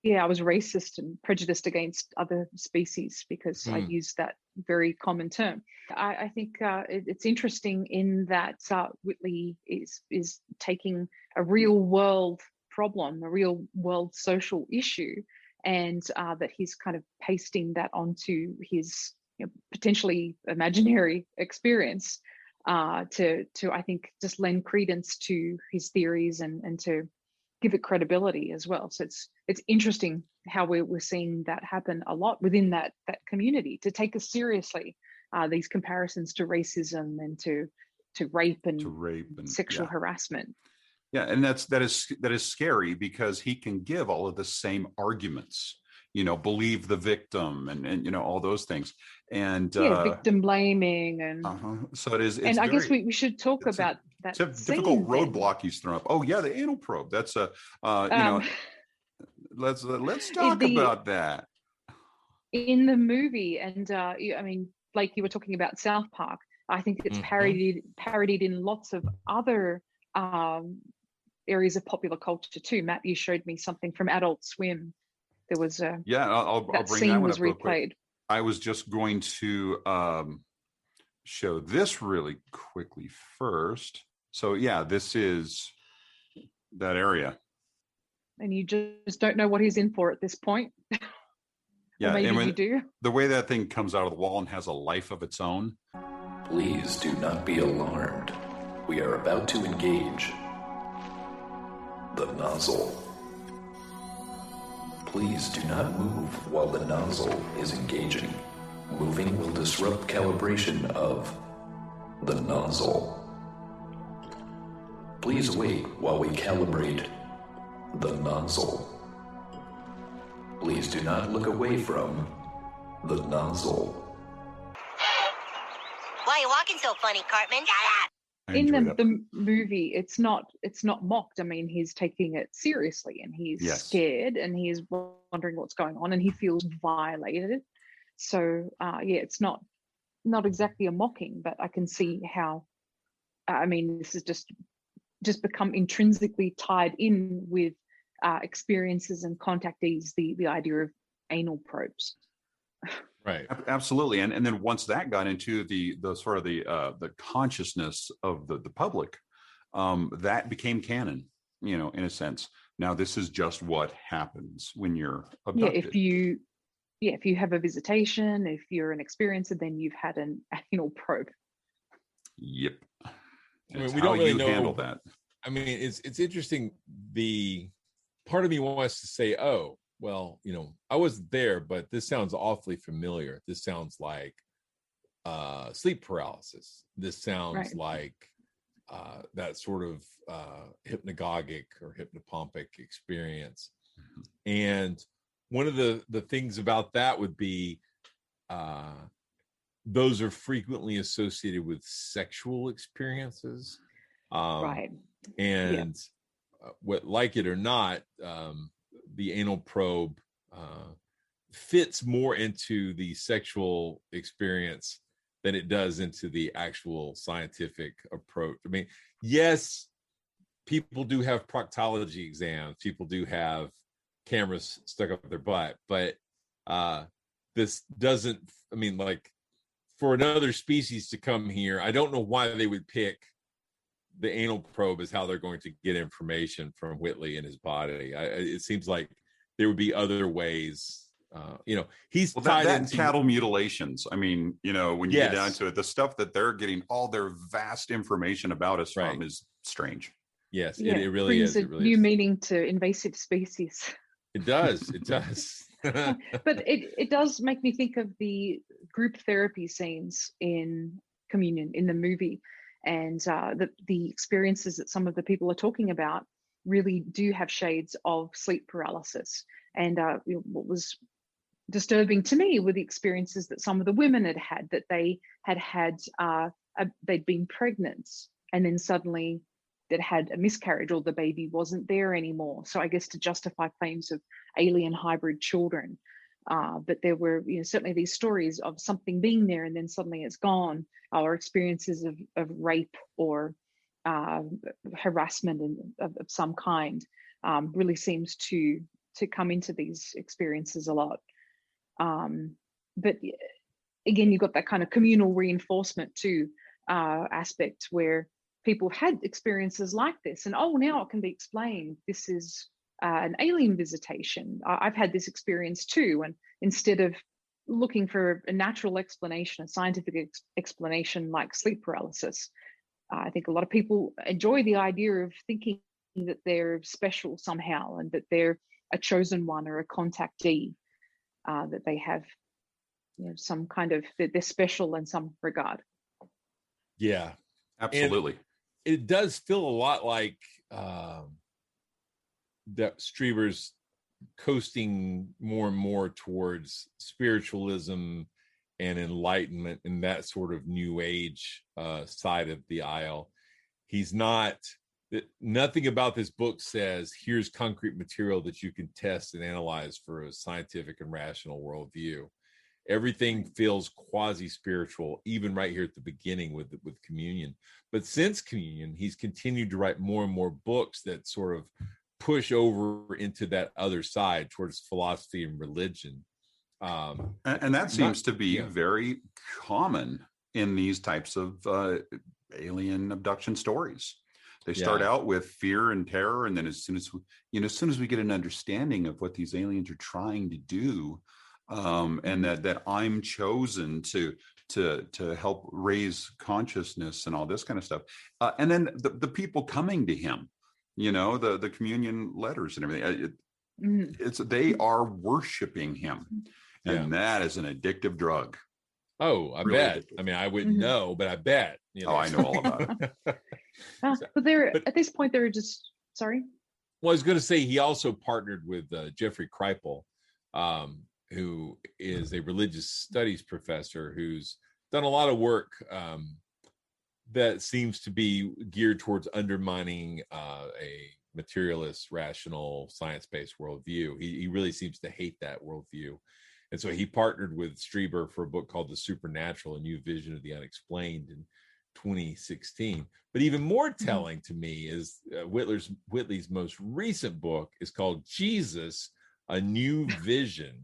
H: yeah, I was racist and prejudiced against other species because I
G: Hmm.
H: used that very common term. I, I think uh, it, it's interesting in that uh, Whitley is is taking a real world problem, a real world social issue, and uh, that he's kind of pasting that onto his you know, potentially imaginary experience uh, to to I think just lend credence to his theories and and to give it credibility as well. So it's it's interesting how we're, we're seeing that happen a lot within that that community to take us seriously uh, these comparisons to racism and to to rape and,
G: to rape and
H: sexual
G: yeah.
H: harassment.
G: Yeah, and that's that is that is scary because he can give all of the same arguments. You know, believe the victim and and you know all those things. And
H: yeah,
G: uh,
H: victim blaming and
G: uh-huh. so it is. It's
H: and I guess we, we should talk
G: it's a-
H: about that.
G: It's a
H: scene
G: difficult
H: then.
G: roadblock he's thrown up. Oh yeah, the anal probe. That's a uh, you
H: Um,
G: know. Let's uh, let's talk
H: the-
G: about that.
H: in the movie and uh you- i mean like you were talking about south park i think it's
G: Mm-hmm.
C: Mhm.
H: parodied parodied in lots of other um areas of popular culture too matt you showed me something from adult swim there was a
G: Yeah, I'll, I'll, I'll
H: that
G: bring
H: scene
G: that one
H: was
G: up
H: replayed
G: I was just going to um, show this really quickly first. So yeah, this is that area.
H: and you just don't know what he's in for at this point
G: Yeah,
H: maybe
G: and when-
H: you do
G: the way that thing comes out of the wall and has a life of its own.
N: Please do not be alarmed. We are about to engage the nozzle. Please do not move while the nozzle is engaging. Moving will disrupt calibration of the nozzle. Please wait while we calibrate the nozzle. Please do not look away from the nozzle.
O: Why are you walking so funny, Cartman?
G: I
H: in the, the movie it's not it's not mocked. I mean he's taking it seriously and he's
G: Yes.
H: scared and he's wondering what's going on and he feels violated. So uh yeah it's not not exactly a mocking but i can see how i mean this is just just become intrinsically tied in with uh experiences and contactees the the idea of anal probes
C: Right.
G: Absolutely, and and then once that got into the the sort of the uh, the consciousness of the the public, um, that became canon. You know, in a sense. Now this is just what happens when you're abducted.
H: yeah if you yeah if you have a visitation if you're an experiencer then you've had an anal probe
G: Yep.
C: I mean, we don't really
G: you
C: know.
G: handle that.
C: I mean, it's it's interesting. The part of me wants to say, "Oh, well, you know, I wasn't there, but this sounds awfully familiar. This sounds like uh, sleep paralysis. This sounds
H: Right.
C: like uh, that sort of uh, hypnagogic or hypnopompic experience." And one of the the things about that would be uh, those are frequently associated with sexual experiences. Um,
H: right
C: and uh, what like it or not um the anal probe uh fits more into the sexual experience than it does into the actual scientific approach. I mean yes people do have proctology exams people do have cameras stuck up their butt but uh this doesn't i mean like for another species to come here i don't know why they would pick the anal probe is how they're going to get information from Whitley and his body. I, I- it seems like there would be other ways. Uh, you know, he's
G: Well, that,
C: tied
G: that and
C: into
G: cattle mutilations. I mean, you know, when you get down to it, the stuff that they're getting all their vast information about us from is strange.
C: Yes,
H: yeah
C: it, it really
H: brings
C: is.
H: a
C: It really
H: new
C: is.
H: meaning to invasive species
C: It does. It does.
H: but it, it does make me think of the group therapy scenes in communion in the movie and uh, the, the experiences that some of the people are talking about really do have shades of sleep paralysis. And uh, what was disturbing to me were the experiences that some of the women had had that they had had uh, a, they'd been pregnant and then suddenly that had a miscarriage or the baby wasn't there anymore. So i guess to justify claims of alien hybrid children uh, but there were you know certainly these stories of something being there and then suddenly it's gone. Or experiences of, of rape or uh, harassment and of, of some kind um, really seems to to come into these experiences a lot. Um, but again you've got that kind of communal reinforcement too uh, aspect where people had experiences like this and oh now it can be explained. This is uh, an alien visitation. I- i've had this experience too and instead of looking for a natural explanation a scientific ex- explanation like sleep paralysis uh, i think a lot of people enjoy the idea of thinking that they're special somehow and that they're a chosen one or a contactee uh, that they have you know some kind of that they're special in some regard.
C: Yeah,
G: Absolutely.
C: And it does feel a lot like um, that Strieber's coasting more and more towards spiritualism and enlightenment and that sort of new age uh, side of the aisle. He's not nothing about this book says here's concrete material that you can test and analyze for a scientific and rational worldview. Everything feels quasi spiritual, even right here at the beginning with with communion. But since communion, he's continued to write more and more books that sort of push over into that other side towards philosophy and religion. Um,
G: and, and that seems not, to be yeah. very common in these types of uh, alien abduction stories. They start yeah. out with fear and terror, and then as soon as we, you know, as soon as we get an understanding of what these aliens are trying to do, um, and that that I'm chosen to to to help raise consciousness and all this kind of stuff, uh, and then the the people coming to him, you know, the the communion letters and everything. It, mm-hmm. It's they are worshiping him, and yeah. that is an addictive drug.
C: Oh, I really bet. Addictive. I mean, I wouldn't mm-hmm. know, but I bet.
G: You know? Oh, I know all about
H: it. uh, but they're but, at this point, they're just sorry.
C: Well, I was going to say he also partnered with uh, Jeffrey Kripal, um, who is a religious studies professor who's done a lot of work um, that seems to be geared towards undermining uh, a materialist, rational, science-based worldview. He, he really seems to hate that worldview. And so he partnered with Strieber for a book called The Supernatural, A New Vision of the Unexplained in 2016. But even more mm-hmm. telling to me is uh, Whitler's, Whitley's most recent book is called Jesus, A New Vision.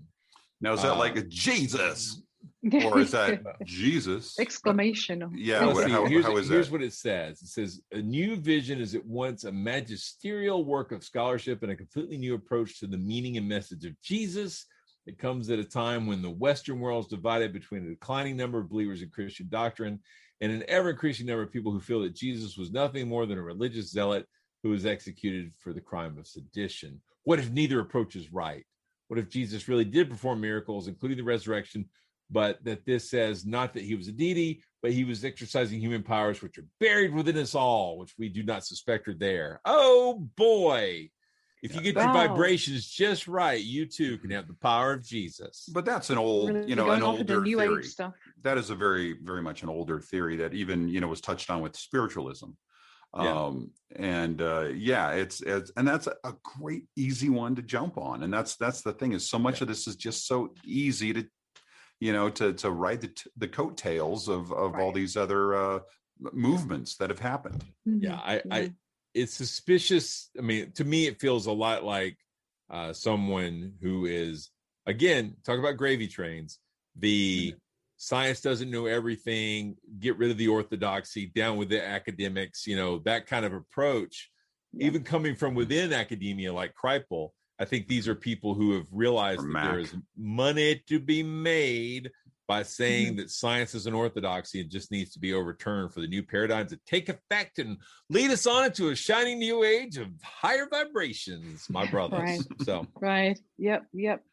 G: Now, is that uh, like a Jesus? or is that Jesus?
H: Exclamation.
G: Yeah. What, how,
C: here's,
G: how is
C: here's
G: that?
C: what it says. It says a new vision is at once a magisterial work of scholarship and a completely new approach to the meaning and message of Jesus. It comes at a time when the Western world is divided between a declining number of believers in Christian doctrine and an ever increasing number of people who feel that Jesus was nothing more than a religious zealot who was executed for the crime of sedition. What if neither approach is right? What if Jesus really did perform miracles, including the resurrection, but that this says not that he was a deity, but he was exercising human powers which are buried within us all, which we do not suspect are there. Oh boy. If you get wow. your vibrations just right, you too can have the power of Jesus.
G: But that's an old, really you know, an older theory. That is a very, very much an older theory that even, you know, was touched on with spiritualism. Yeah. Um, and uh, yeah, it's, it's and that's a, a, great, easy one to jump on. And that's that's the thing is so much yeah. of this is just so easy to you know, to to ride the the coattails of of right. all these other uh, movements that have happened.
C: Mm-hmm. Yeah, I, I, it's suspicious. I mean, to me, it feels a lot like uh, someone who is again talk about gravy trains. The mm-hmm. science doesn't know everything. Get rid of the orthodoxy. Down with the academics. You know that kind of approach. Yeah. Even coming from within academia, like Kripal, I think these are people who have realized that there is money to be made by saying mm-hmm. that science is an orthodoxy and just needs to be overturned for the new paradigms to take effect and lead us on into a shining new age of higher vibrations, my brothers.
H: right.
C: So
H: right. Yep. Yep.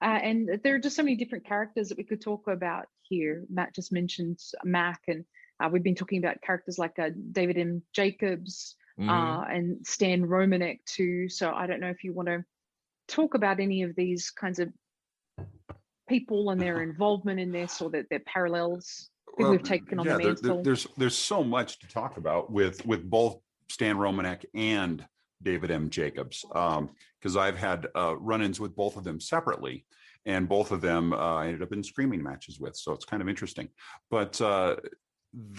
H: Uh, and there are just so many different characters that we could talk about here. Matt just mentioned Mack, and uh, we've been talking about characters like uh, David M. Jacobs, mm-hmm. uh, and Stan Romanek too. So I don't know if you want to talk about any of these kinds of people and their involvement in this or their, their parallels well, we've taken on yeah, the
G: there, there's there's so much to talk about with with both Stan Romanek and David M. Jacobs because um, I've had uh, run-ins with both of them separately, and both of them uh, I ended up in screaming matches with. So it's kind of interesting. But uh,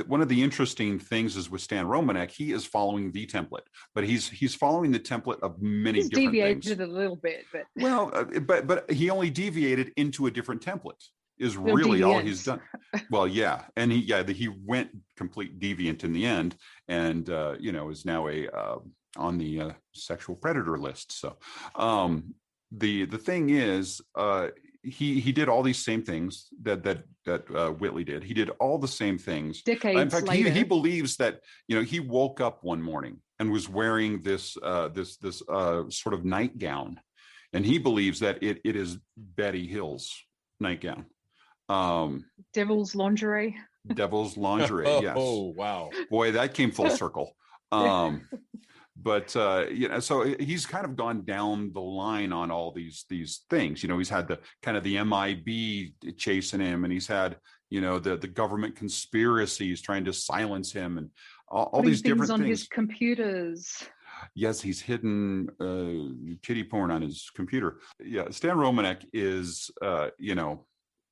G: one of the interesting things is with Stan Romanek, he is following the template, but he's he's following the template of many he's different
H: deviated
G: things.
H: a little bit, but
G: well, uh, but but he only deviated into a different template. Is really deviant. all he's done. Well, yeah, and he yeah the, he went complete deviant in the end, and uh, you know is now a uh, on the uh, sexual predator list. So um, the the thing is, uh, he he did all these same things that that that uh, Whitley did. He did all the same things.
H: Decades
G: In fact,
H: later.
G: he he believes that you know he woke up one morning and was wearing this uh, this this uh, sort of nightgown, and he believes that it it is Betty Hill's nightgown. Um,
H: Devil's lingerie.
G: Devil's Lingerie. yes.
C: Oh, wow.
G: Boy, that came full circle. Um, but uh, you know, so he's kind of gone down the line on all these these things. You know, he's had the kind of the MIB chasing him, and he's had you know the the government conspiracies trying to silence him, and all, all these different
H: on
G: things.
H: On his computers.
G: Yes, he's hidden uh, kitty porn on his computer. Yeah, Stan Romanek is, uh, you know,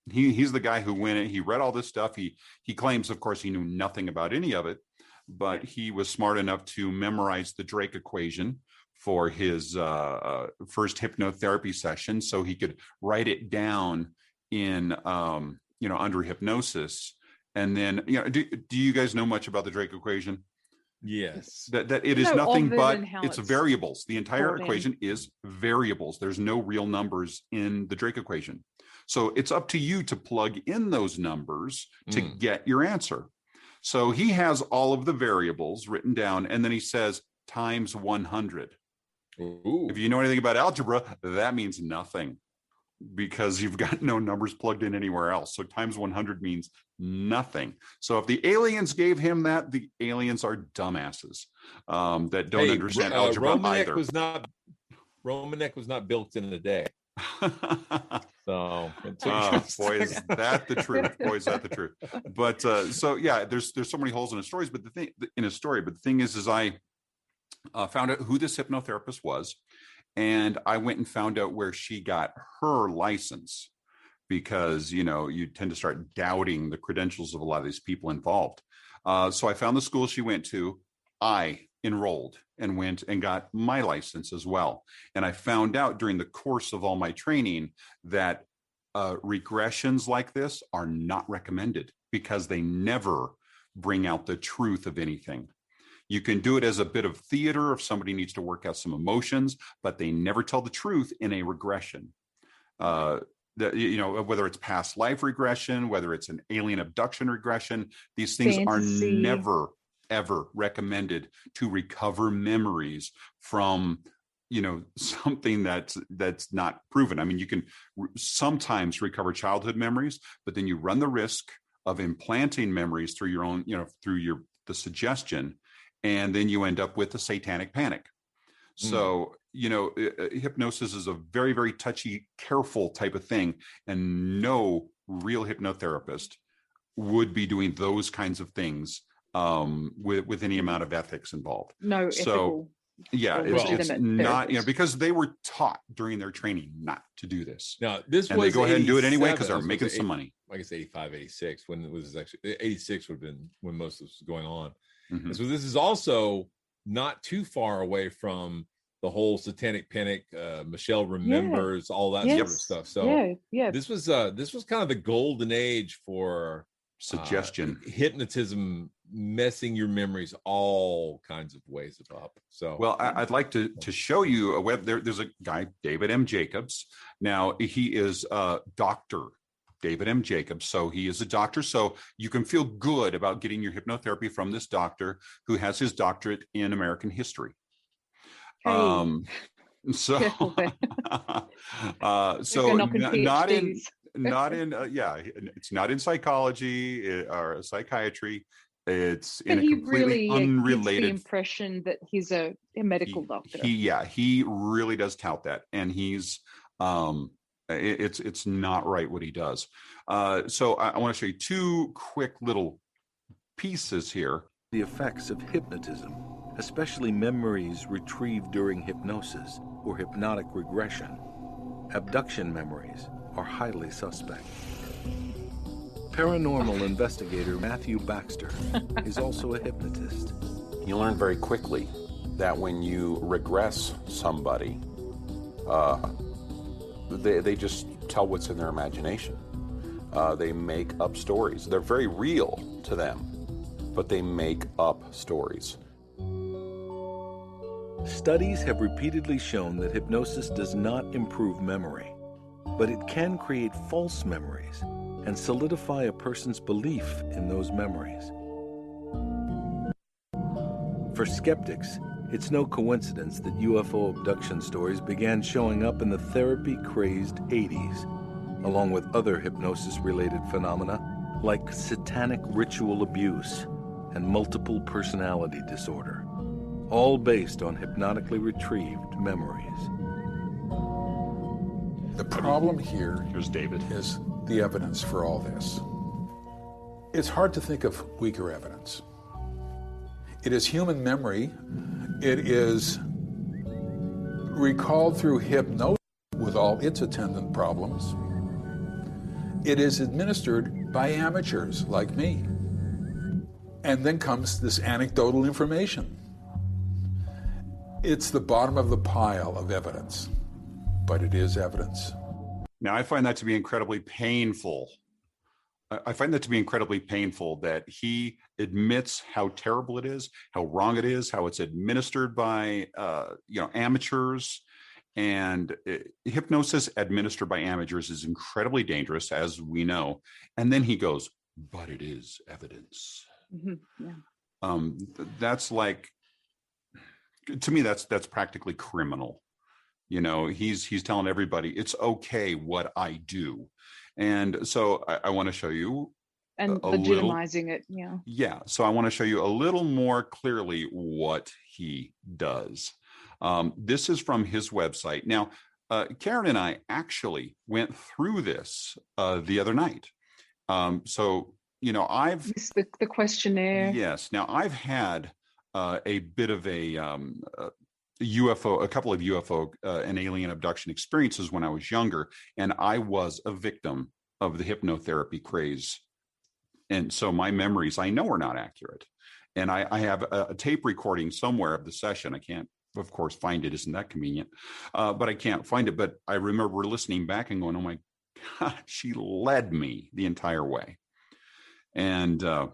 G: he he's the guy who went it. He read all this stuff. He he claims, of course, he knew nothing about any of it, but he was smart enough to memorize the Drake equation for his uh, uh, first hypnotherapy session, so he could write it down in um, you know under hypnosis. And then, you know, do, do you guys know much about the Drake equation?
C: Yes.
G: That that it is
H: No,
G: nothing but it's
H: it's
G: variables. The entire
H: brought in.
G: equation is variables. There's no real numbers in the Drake equation. So it's up to you to plug in those numbers to
C: Mm.
G: get your answer. So he has all of the variables written down and then he says times 100.
C: Ooh.
G: If you know anything about algebra, that means nothing because you've got no numbers plugged in anywhere else. So times 100 means nothing. So if the aliens gave him that, the aliens are dumbasses um, that don't
C: Hey,
G: understand
C: uh,
G: algebra
C: Romanek
G: either.
C: was not Romanek was not built in a day. so
G: Oh, boy, is that the truth? Boy, is that the truth? But uh, so yeah, there's there's so many holes in his stories. But the thing in his story, but the thing is, is I uh, found out who this hypnotherapist was, and I went and found out where she got her license because you know you tend to start doubting the credentials of a lot of these people involved. Uh, so I found the school she went to. I enrolled and went and got my license as well. And I found out during the course of all my training that uh, regressions like this are not recommended because they never bring out the truth of anything. You can do it as a bit of theater if somebody needs to work out some emotions, but they never tell the truth in a regression. Uh, the, you know, whether it's past life regression, whether it's an alien abduction regression, these things
H: Fantasy.
G: are never, ever recommended to recover memories from you know something that's that's not proven? I mean you can r- sometimes recover childhood memories but then you run the risk of implanting memories through your own you know through your the suggestion and then you end up with a satanic panic. So you know uh, uh, hypnosis is a very very touchy careful type of thing and no real hypnotherapist would be doing those kinds of things um with with any amount of ethics involved
H: No
G: so
H: ethical
G: yeah
H: or
G: it's, it's not you know because they were taught during their training not to do this
C: Now this
G: and they go ahead and do it anyway because they're making
C: say
G: some money
C: I guess 85, 86 when it was actually 86 would have been when most of this was going on.
G: Mhm.
C: So this is also not too far away from the whole satanic panic. Uh, Michelle remembers all that sort of stuff. So
H: yeah, yeah.
C: this was uh this was kind of the golden age for
G: suggestion
C: uh, hypnotism messing your memories all kinds of ways up. So
G: Well, I, I'd like to to show you a web. There, there's a guy, David M. Jacobs. Now he is a doctor, David M. Jacobs. So he is a doctor. So you can feel good about getting your hypnotherapy from this doctor who has his doctorate in American history.
H: Hey.
G: Um, so, uh, so n- not in not in uh, yeah, it's not in psychology uh, or psychiatry. It's in
H: But
G: a
H: he
G: completely
H: really gives the
G: unrelated
H: impression that he's a, a medical doctor.
G: he yeah he really does tout that and he's um it- it's it's not right what he does uh so i, I want to show you two quick little pieces here
P: The effects of hypnotism, especially memories retrieved during hypnosis or hypnotic regression. Abduction memories are highly suspect. Paranormal investigator Matthew Baxter is also a hypnotist.
Q: You learn very quickly that when you regress somebody, uh, they, they just tell what's in their imagination. Uh, they make up stories. They're very real to them, but they make up stories.
P: Studies have repeatedly shown that hypnosis does not improve memory, but it can create false memories and solidify a person's belief in those memories. For skeptics, it's no coincidence that UFO abduction stories began showing up in the therapy crazed 80s, along with other hypnosis related phenomena like satanic ritual abuse and multiple personality disorder, all based on hypnotically retrieved memories.
R: The problem here
G: here's David
R: is the evidence for all this. It's hard to think of weaker evidence. It is human memory. It is recalled through hypnosis with all its attendant problems. It is administered by amateurs like me. And then comes this anecdotal information. It's the bottom of the pile of evidence, but it is evidence.
G: Now, I find that to be incredibly painful. I find that to be incredibly painful that he admits how terrible it is, how wrong it is, how it's administered by uh, you know amateurs, and uh, hypnosis administered by amateurs is incredibly dangerous, as we know. And then he goes, "But it is evidence."
H: Mhm, Yeah.
G: um th- that's like to me that's that's practically criminal you know he's he's telling everybody it's okay what i do and so i, I want to show you
H: And
G: a little-
H: legitimizing it. Yeah.
G: yeah so i want to show you a little more clearly what he does um, this is from his website now uh, karen and i actually went through this uh, the other night um, so you know i've
H: the, the questionnaire.
G: Yes. Now I've had uh, a bit of a um, uh, UFO, a couple of UFO uh, and alien abduction experiences when I was younger, and I was a victim of the hypnotherapy craze. And so my memories, I know, are not accurate. And I, I have a, a tape recording somewhere of the session. I can't, of course, find it. Isn't that convenient? Uh, but I can't find it. But I remember listening back and going, "Oh my God, she led me the entire way." And uh,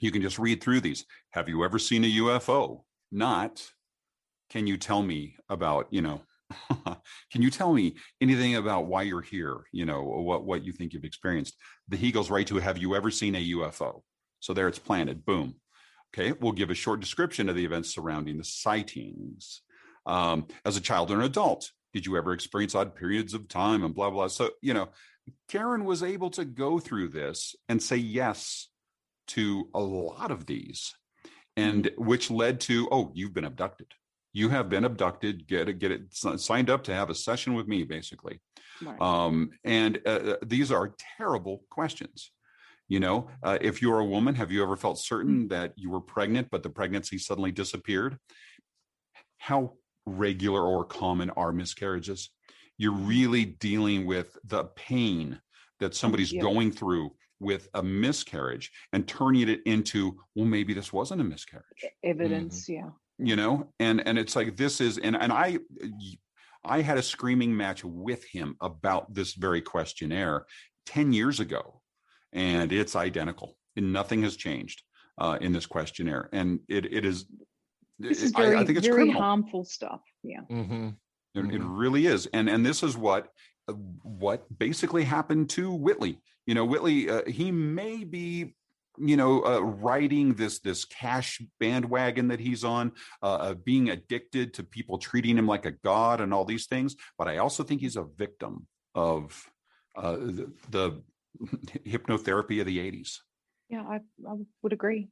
G: you can just read through these. Have you ever seen a UFO? Not. Can you tell me about, you know, can you tell me anything about why you're here? You know, what what you think you've experienced? The he goes right to have you ever seen a UFO? So there it's planted. Boom. Okay, we'll give a short description of the events surrounding the sightings. Um, as a child or an adult, did you ever experience odd periods of time and blah blah? So you know, Karen was able to go through this and say yes to a lot of these and which led to oh you've been abducted you have been abducted get it get it signed up to have a session with me basically
H: Right.
G: um, and uh, these are terrible questions you know uh, if you're a woman have you ever felt certain that you were pregnant but the pregnancy suddenly disappeared how regular or common are miscarriages you're really dealing with the pain that somebody's
H: Yeah.
G: going through with a miscarriage and turning it into well maybe this wasn't a miscarriage
H: Evidence. Yeah.
G: You know and and it's like this is and and i i had a screaming match with him about this very questionnaire 10 years ago and it's identical and nothing has changed uh, in this questionnaire and it it is
H: This is
G: I-
H: very,
G: I, think it's
H: very
G: criminal
H: harmful stuff. Yeah.
C: Mm-hmm.
G: it, it really is and and this is what uh, what basically happened to whitley you know whitley uh, he may be you know uh, riding this this cash bandwagon that he's on uh, uh, being addicted to people treating him like a god and all these things but i also think he's a victim of uh, the, the hypnotherapy of the 80s
H: Yeah. I, I would agree.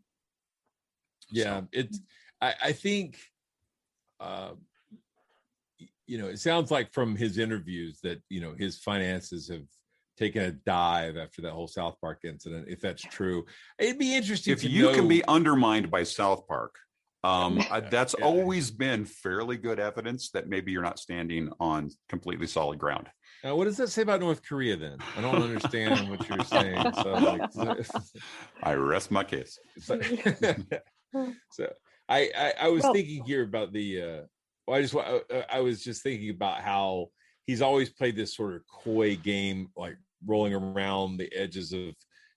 C: Yeah, it's. I, I think, uh, you know, it sounds like from his interviews that you know his finances have taken a dive after that whole South Park incident. If that's true, it'd be interesting.
G: if
C: to
G: you can be undermined by south park um, uh, that's
C: Yeah.
G: always been fairly good evidence that maybe you're not standing on completely solid ground
C: Now, what does that say about North Korea then? I don't understand what you're saying. So, like,
G: I rest my case.
C: so, so I, I I was
H: Well-
C: thinking here about the uh well, I just wa- uh, I was just thinking about how he's always played this sort of coy game like rolling around the edges of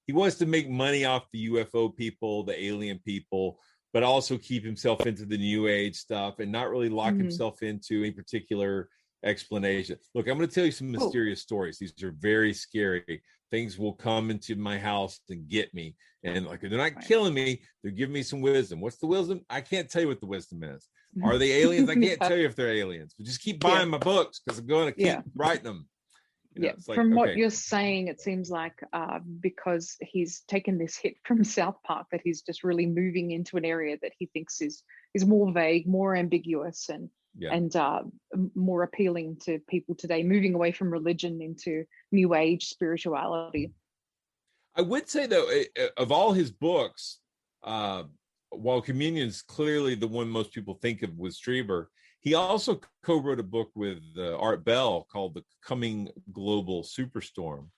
C: he wants to make money off the UFO people, the alien people, but also keep himself into the new age stuff and not really lock
H: Mhm.
C: himself into a particular explanation. Look, I'm going to tell you some
H: Oh.
C: mysterious stories. These are very scary. Things will come into my house and get me. And like they're not killing me, they're giving me some wisdom. What's the wisdom? I can't tell you what the wisdom is. Are they aliens? I can't
H: Yeah.
C: tell you if they're aliens. But just keep buying my books because I'm going to keep
H: Yeah.
C: writing them. You know,
H: yeah,
C: like,
H: from what you're saying, it seems like uh, because he's taken this hit from South Park, that he's just really moving into an area that he thinks is is more vague, more ambiguous, and
C: Yeah.
H: and uh, more appealing to people today, moving away from religion into New Age spirituality.
C: I would say though, eh, of all his books, uh, while communion is clearly the one most people think of with Strieber, he also co-wrote a book with uh, Art Bell called "The Coming Global Superstorm,"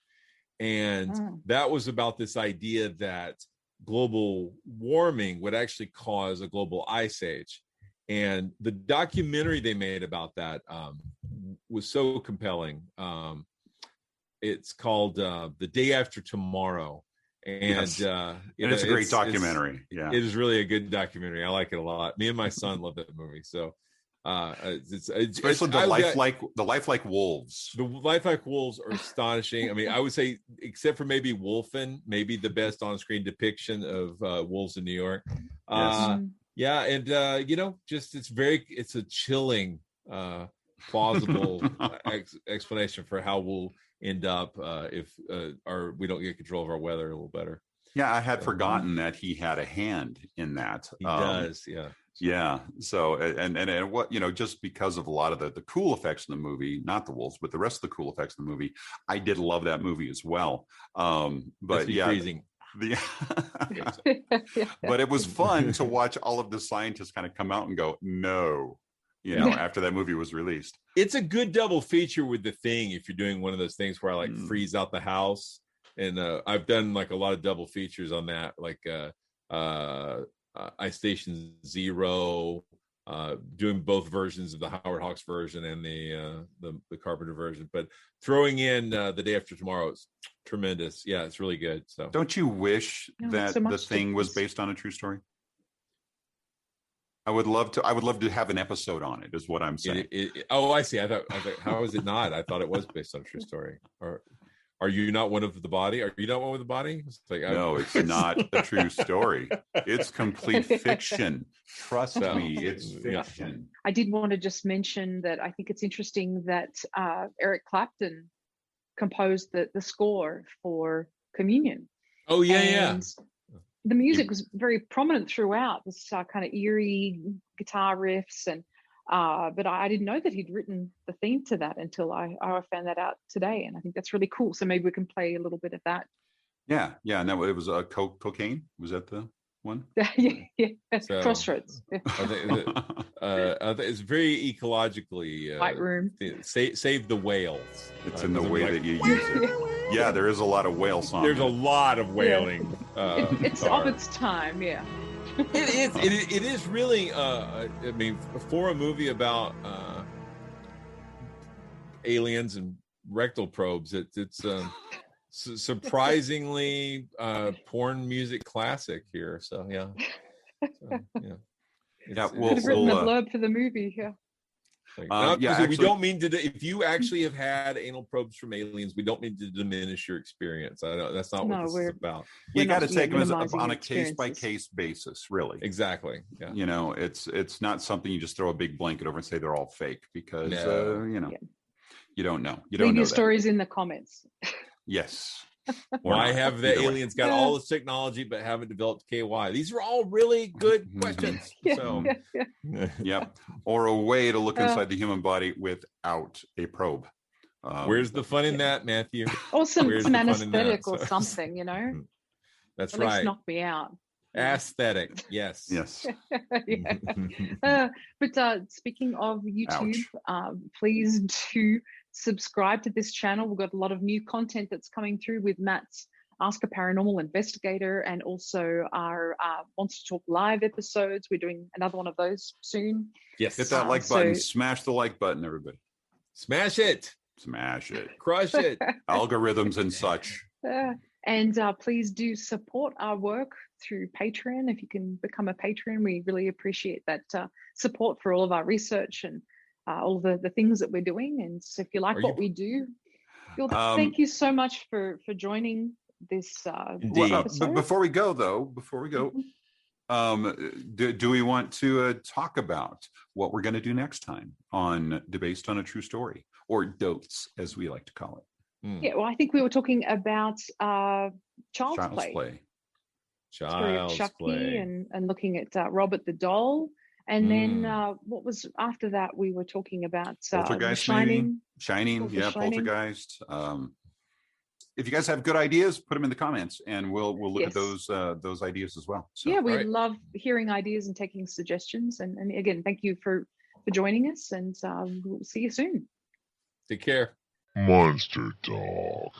C: and
S: Mm.
C: that was about this idea that global warming would actually cause a global ice age. And the documentary they made about that um, was so compelling. Um, it's called uh, "The Day After Tomorrow," and
G: Yes.
C: uh, you
G: And it's a
C: know,
G: great documentary. Yeah.
C: it is really a good documentary. I like it a lot. Me and my son love that movie. So, uh, it's, it's, it's
G: Especially the
C: I-
G: lifelike the lifelike wolves.
C: the lifelike wolves are astonishing. I mean, I would say, except for maybe Wolfen, maybe the best on-screen depiction of uh, wolves in New York. Uh, yeah, and uh, you know, just it's very, it's a chilling, uh, plausible ex- explanation for how we'll end up uh, if uh, our we don't get control of our weather a little better.
G: Yeah, I had forgotten that he had a hand in that.
C: He
G: Um,
C: does, yeah.
G: Yeah. So and and and what you know, just because of a lot of the the cool effects in the movie, not the wolves, but the rest of the cool effects in the movie, I did love that movie as well. Um, but yeah,
C: freezing.
G: the but it was fun to watch all of the scientists kind of come out and go, no, you know,
C: Yeah.
G: after that movie was released.
C: it's a good double feature with the thing if you're doing one of those things where I like
G: Mm.
C: freeze out the house. And uh, I've done like a lot of double features on that, like uh, uh, uh, Ice Station Zero, uh, doing both versions of the Howard Hawks version and the uh, the, the Carpenter version. But throwing in uh, the day after tomorrow is tremendous. Yeah, it's really good. So
G: Don't you wish
C: No,
G: that
C: so
G: the thing was based on a true story? I would love to. I would love to have an episode on it. Is what I'm saying.
C: It, it, it- oh, I see. I thought, I thought, how is it not? I thought it was based on a true story. Or are you not one of the body? Are you not one with the body? It's like,
G: no, it's not a true story. It's complete fiction. Trust
C: So,
G: me, it's fiction.
H: I did want to just mention that I think it's interesting that uh, Eric Clapton composed the the score for Communion.
C: Oh yeah, yeah.
H: And The music was very prominent throughout. This uh, kind of eerie guitar riffs, and uh, but I, I didn't know that he'd written the theme to that until I, I found that out today, and I think that's really cool. So maybe we can play a little bit of that.
G: Yeah, yeah, and that was- it was uh, co- cocaine. Was that the one?
H: yeah, yeah.
C: So-
H: Crossroads. Yeah.
C: I think that, uh, I it's very ecologically uh,
H: White Room.
C: Save, save the whales.
G: It's
C: Uh,
G: in the way
C: like,
G: that you use it. Yeah, there is a lot of whale song.
C: There's a lot of wailing. Uh,
H: It- it's
C: guitar.
H: of its time, yeah.
C: it is it, is- it is really uh i mean for a movie about uh aliens and rectal probes it, it's um su- surprisingly uh porn music classic here so yeah so, yeah
G: Yeah,
H: Could
G: we'll,
H: have written
G: we'll,
H: a
G: uh,
H: blurb for the movie, yeah.
C: Like,
G: Uh,
C: not-
G: yeah,
C: we don't mean to if you actually have had anal probes from aliens we don't mean to diminish your experience i know that's not what this
H: we're-
C: is about
G: you
H: we're
G: got to take them as on a case by case basis, really.
C: exactly yeah
G: You know, it's it's not something you just throw a big blanket over and say they're all fake because
C: No.
G: uh, you know
H: Yeah.
G: you don't know. You don't
H: Leave
G: know
H: your
G: that.
H: stories in the comments.
G: Yes. Or
C: Why have the aliens got all this technology but haven't developed KY? These are all really good questions.
H: Yeah,
C: So,
H: yeah, yeah.
G: Yep. Or a way to look
H: Uh,
G: inside the human body without a probe. Um,
C: where's the fun in that, Matthew?
H: Or some,
C: Where's
H: some
C: the that?
H: anesthetic or
C: So-
H: something, you know?
C: That's
H: At
C: right.
H: knock me out.
C: Aesthetic. Yes.
G: Yes.
H: yeah. Uh, but uh, speaking of YouTube, um, please do subscribe to this channel. We've got a lot of new content that's coming through with Matt's Ask a Paranormal Investigator and also our uh, Monster Talk live episodes. We're doing another one of those soon.
C: Yes.
G: Hit that
H: Uh,
G: like
H: so-
G: button. Smash the like button, everybody.
C: Smash it.
G: Smash it.
C: Crush it.
G: Algorithms and such.
H: Uh, and uh, please do support our work through Patreon. If you can become a patron, we really appreciate that uh, support for all of our research and uh, all the, the things that we're doing. And so if you like
G: Are
H: what
G: you-
H: we do, you'll,
G: Um,
H: thank you so much for for joining this. Uh, this
G: Well, uh,
H: episode.
G: but before we go, though, before we go, um, do, do we want to uh, talk about what we're going to do next time on Debased on a True Story or DOTES, as we like to call it?
T: Hmm.
H: Yeah, well, I think we were talking about uh, Child's,
G: Child's
H: Play.
G: Play.
T: Child's
H: Chucky
T: Play.
H: and, and looking at uh, Robert the Doll. And then
G: Mm.
H: uh, what was after that? We were talking about uh,
G: Poltergeist,
H: Shining.
G: maybe? Shining,
H: Or
G: yeah,
H: Shining.
G: Poltergeist. Um, if you guys have good ideas, put them in the comments, and we'll we'll look
H: Yes.
G: at those uh, those ideas as well. So,
H: yeah, we
G: all right.
H: love hearing ideas and taking suggestions. And, and again, thank you for for joining us, and um, we'll see you soon.
T: Take care.
U: Monster Dog.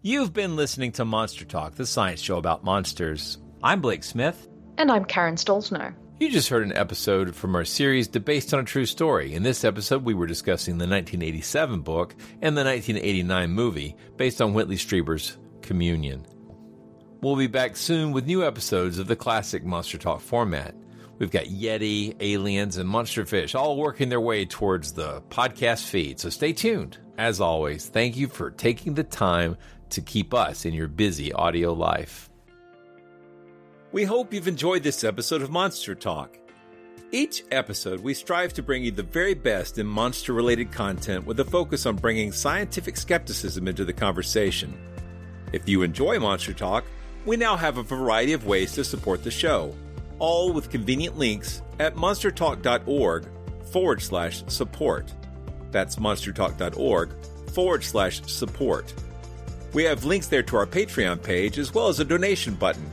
C: You've been listening to Monster Talk, the science show about monsters. I'm Blake Smith.
V: And I'm Karen Stollznow.
C: You just heard an episode from our series based on a true story. In this episode, we were discussing the 1987 book and the 1989 movie based on Whitley Strieber's Communion. We'll be back soon with new episodes of the classic Monster Talk format. We've got Yeti, aliens, and monsterfish all working their way towards the podcast feed, so stay tuned. As always, thank you for taking the time to keep us in your busy audio life. We hope you've enjoyed this episode of Monster Talk. Each episode, we strive to bring you the very best in monster related content with a focus on bringing scientific skepticism into the conversation. If you enjoy Monster Talk, we now have a variety of ways to support the show, all with convenient links at monstertalk.org forward slash support. That's monstertalk.org forward slash support. We have links there to our Patreon page as well as a donation button.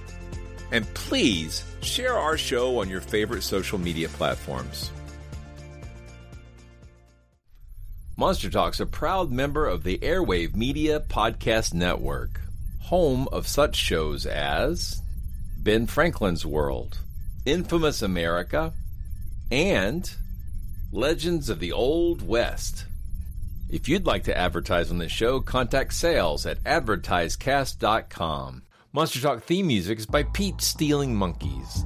C: And please share our show on your favorite social media platforms. Monster Talk's a proud member of the Airwave Media Podcast Network, home of such shows as Ben Franklin's World, Infamous America, and Legends of the Old West. If you'd like to advertise on this show, contact sales at advertisecast.com. Monster Talk theme music is by Pete Stealing Monkeys.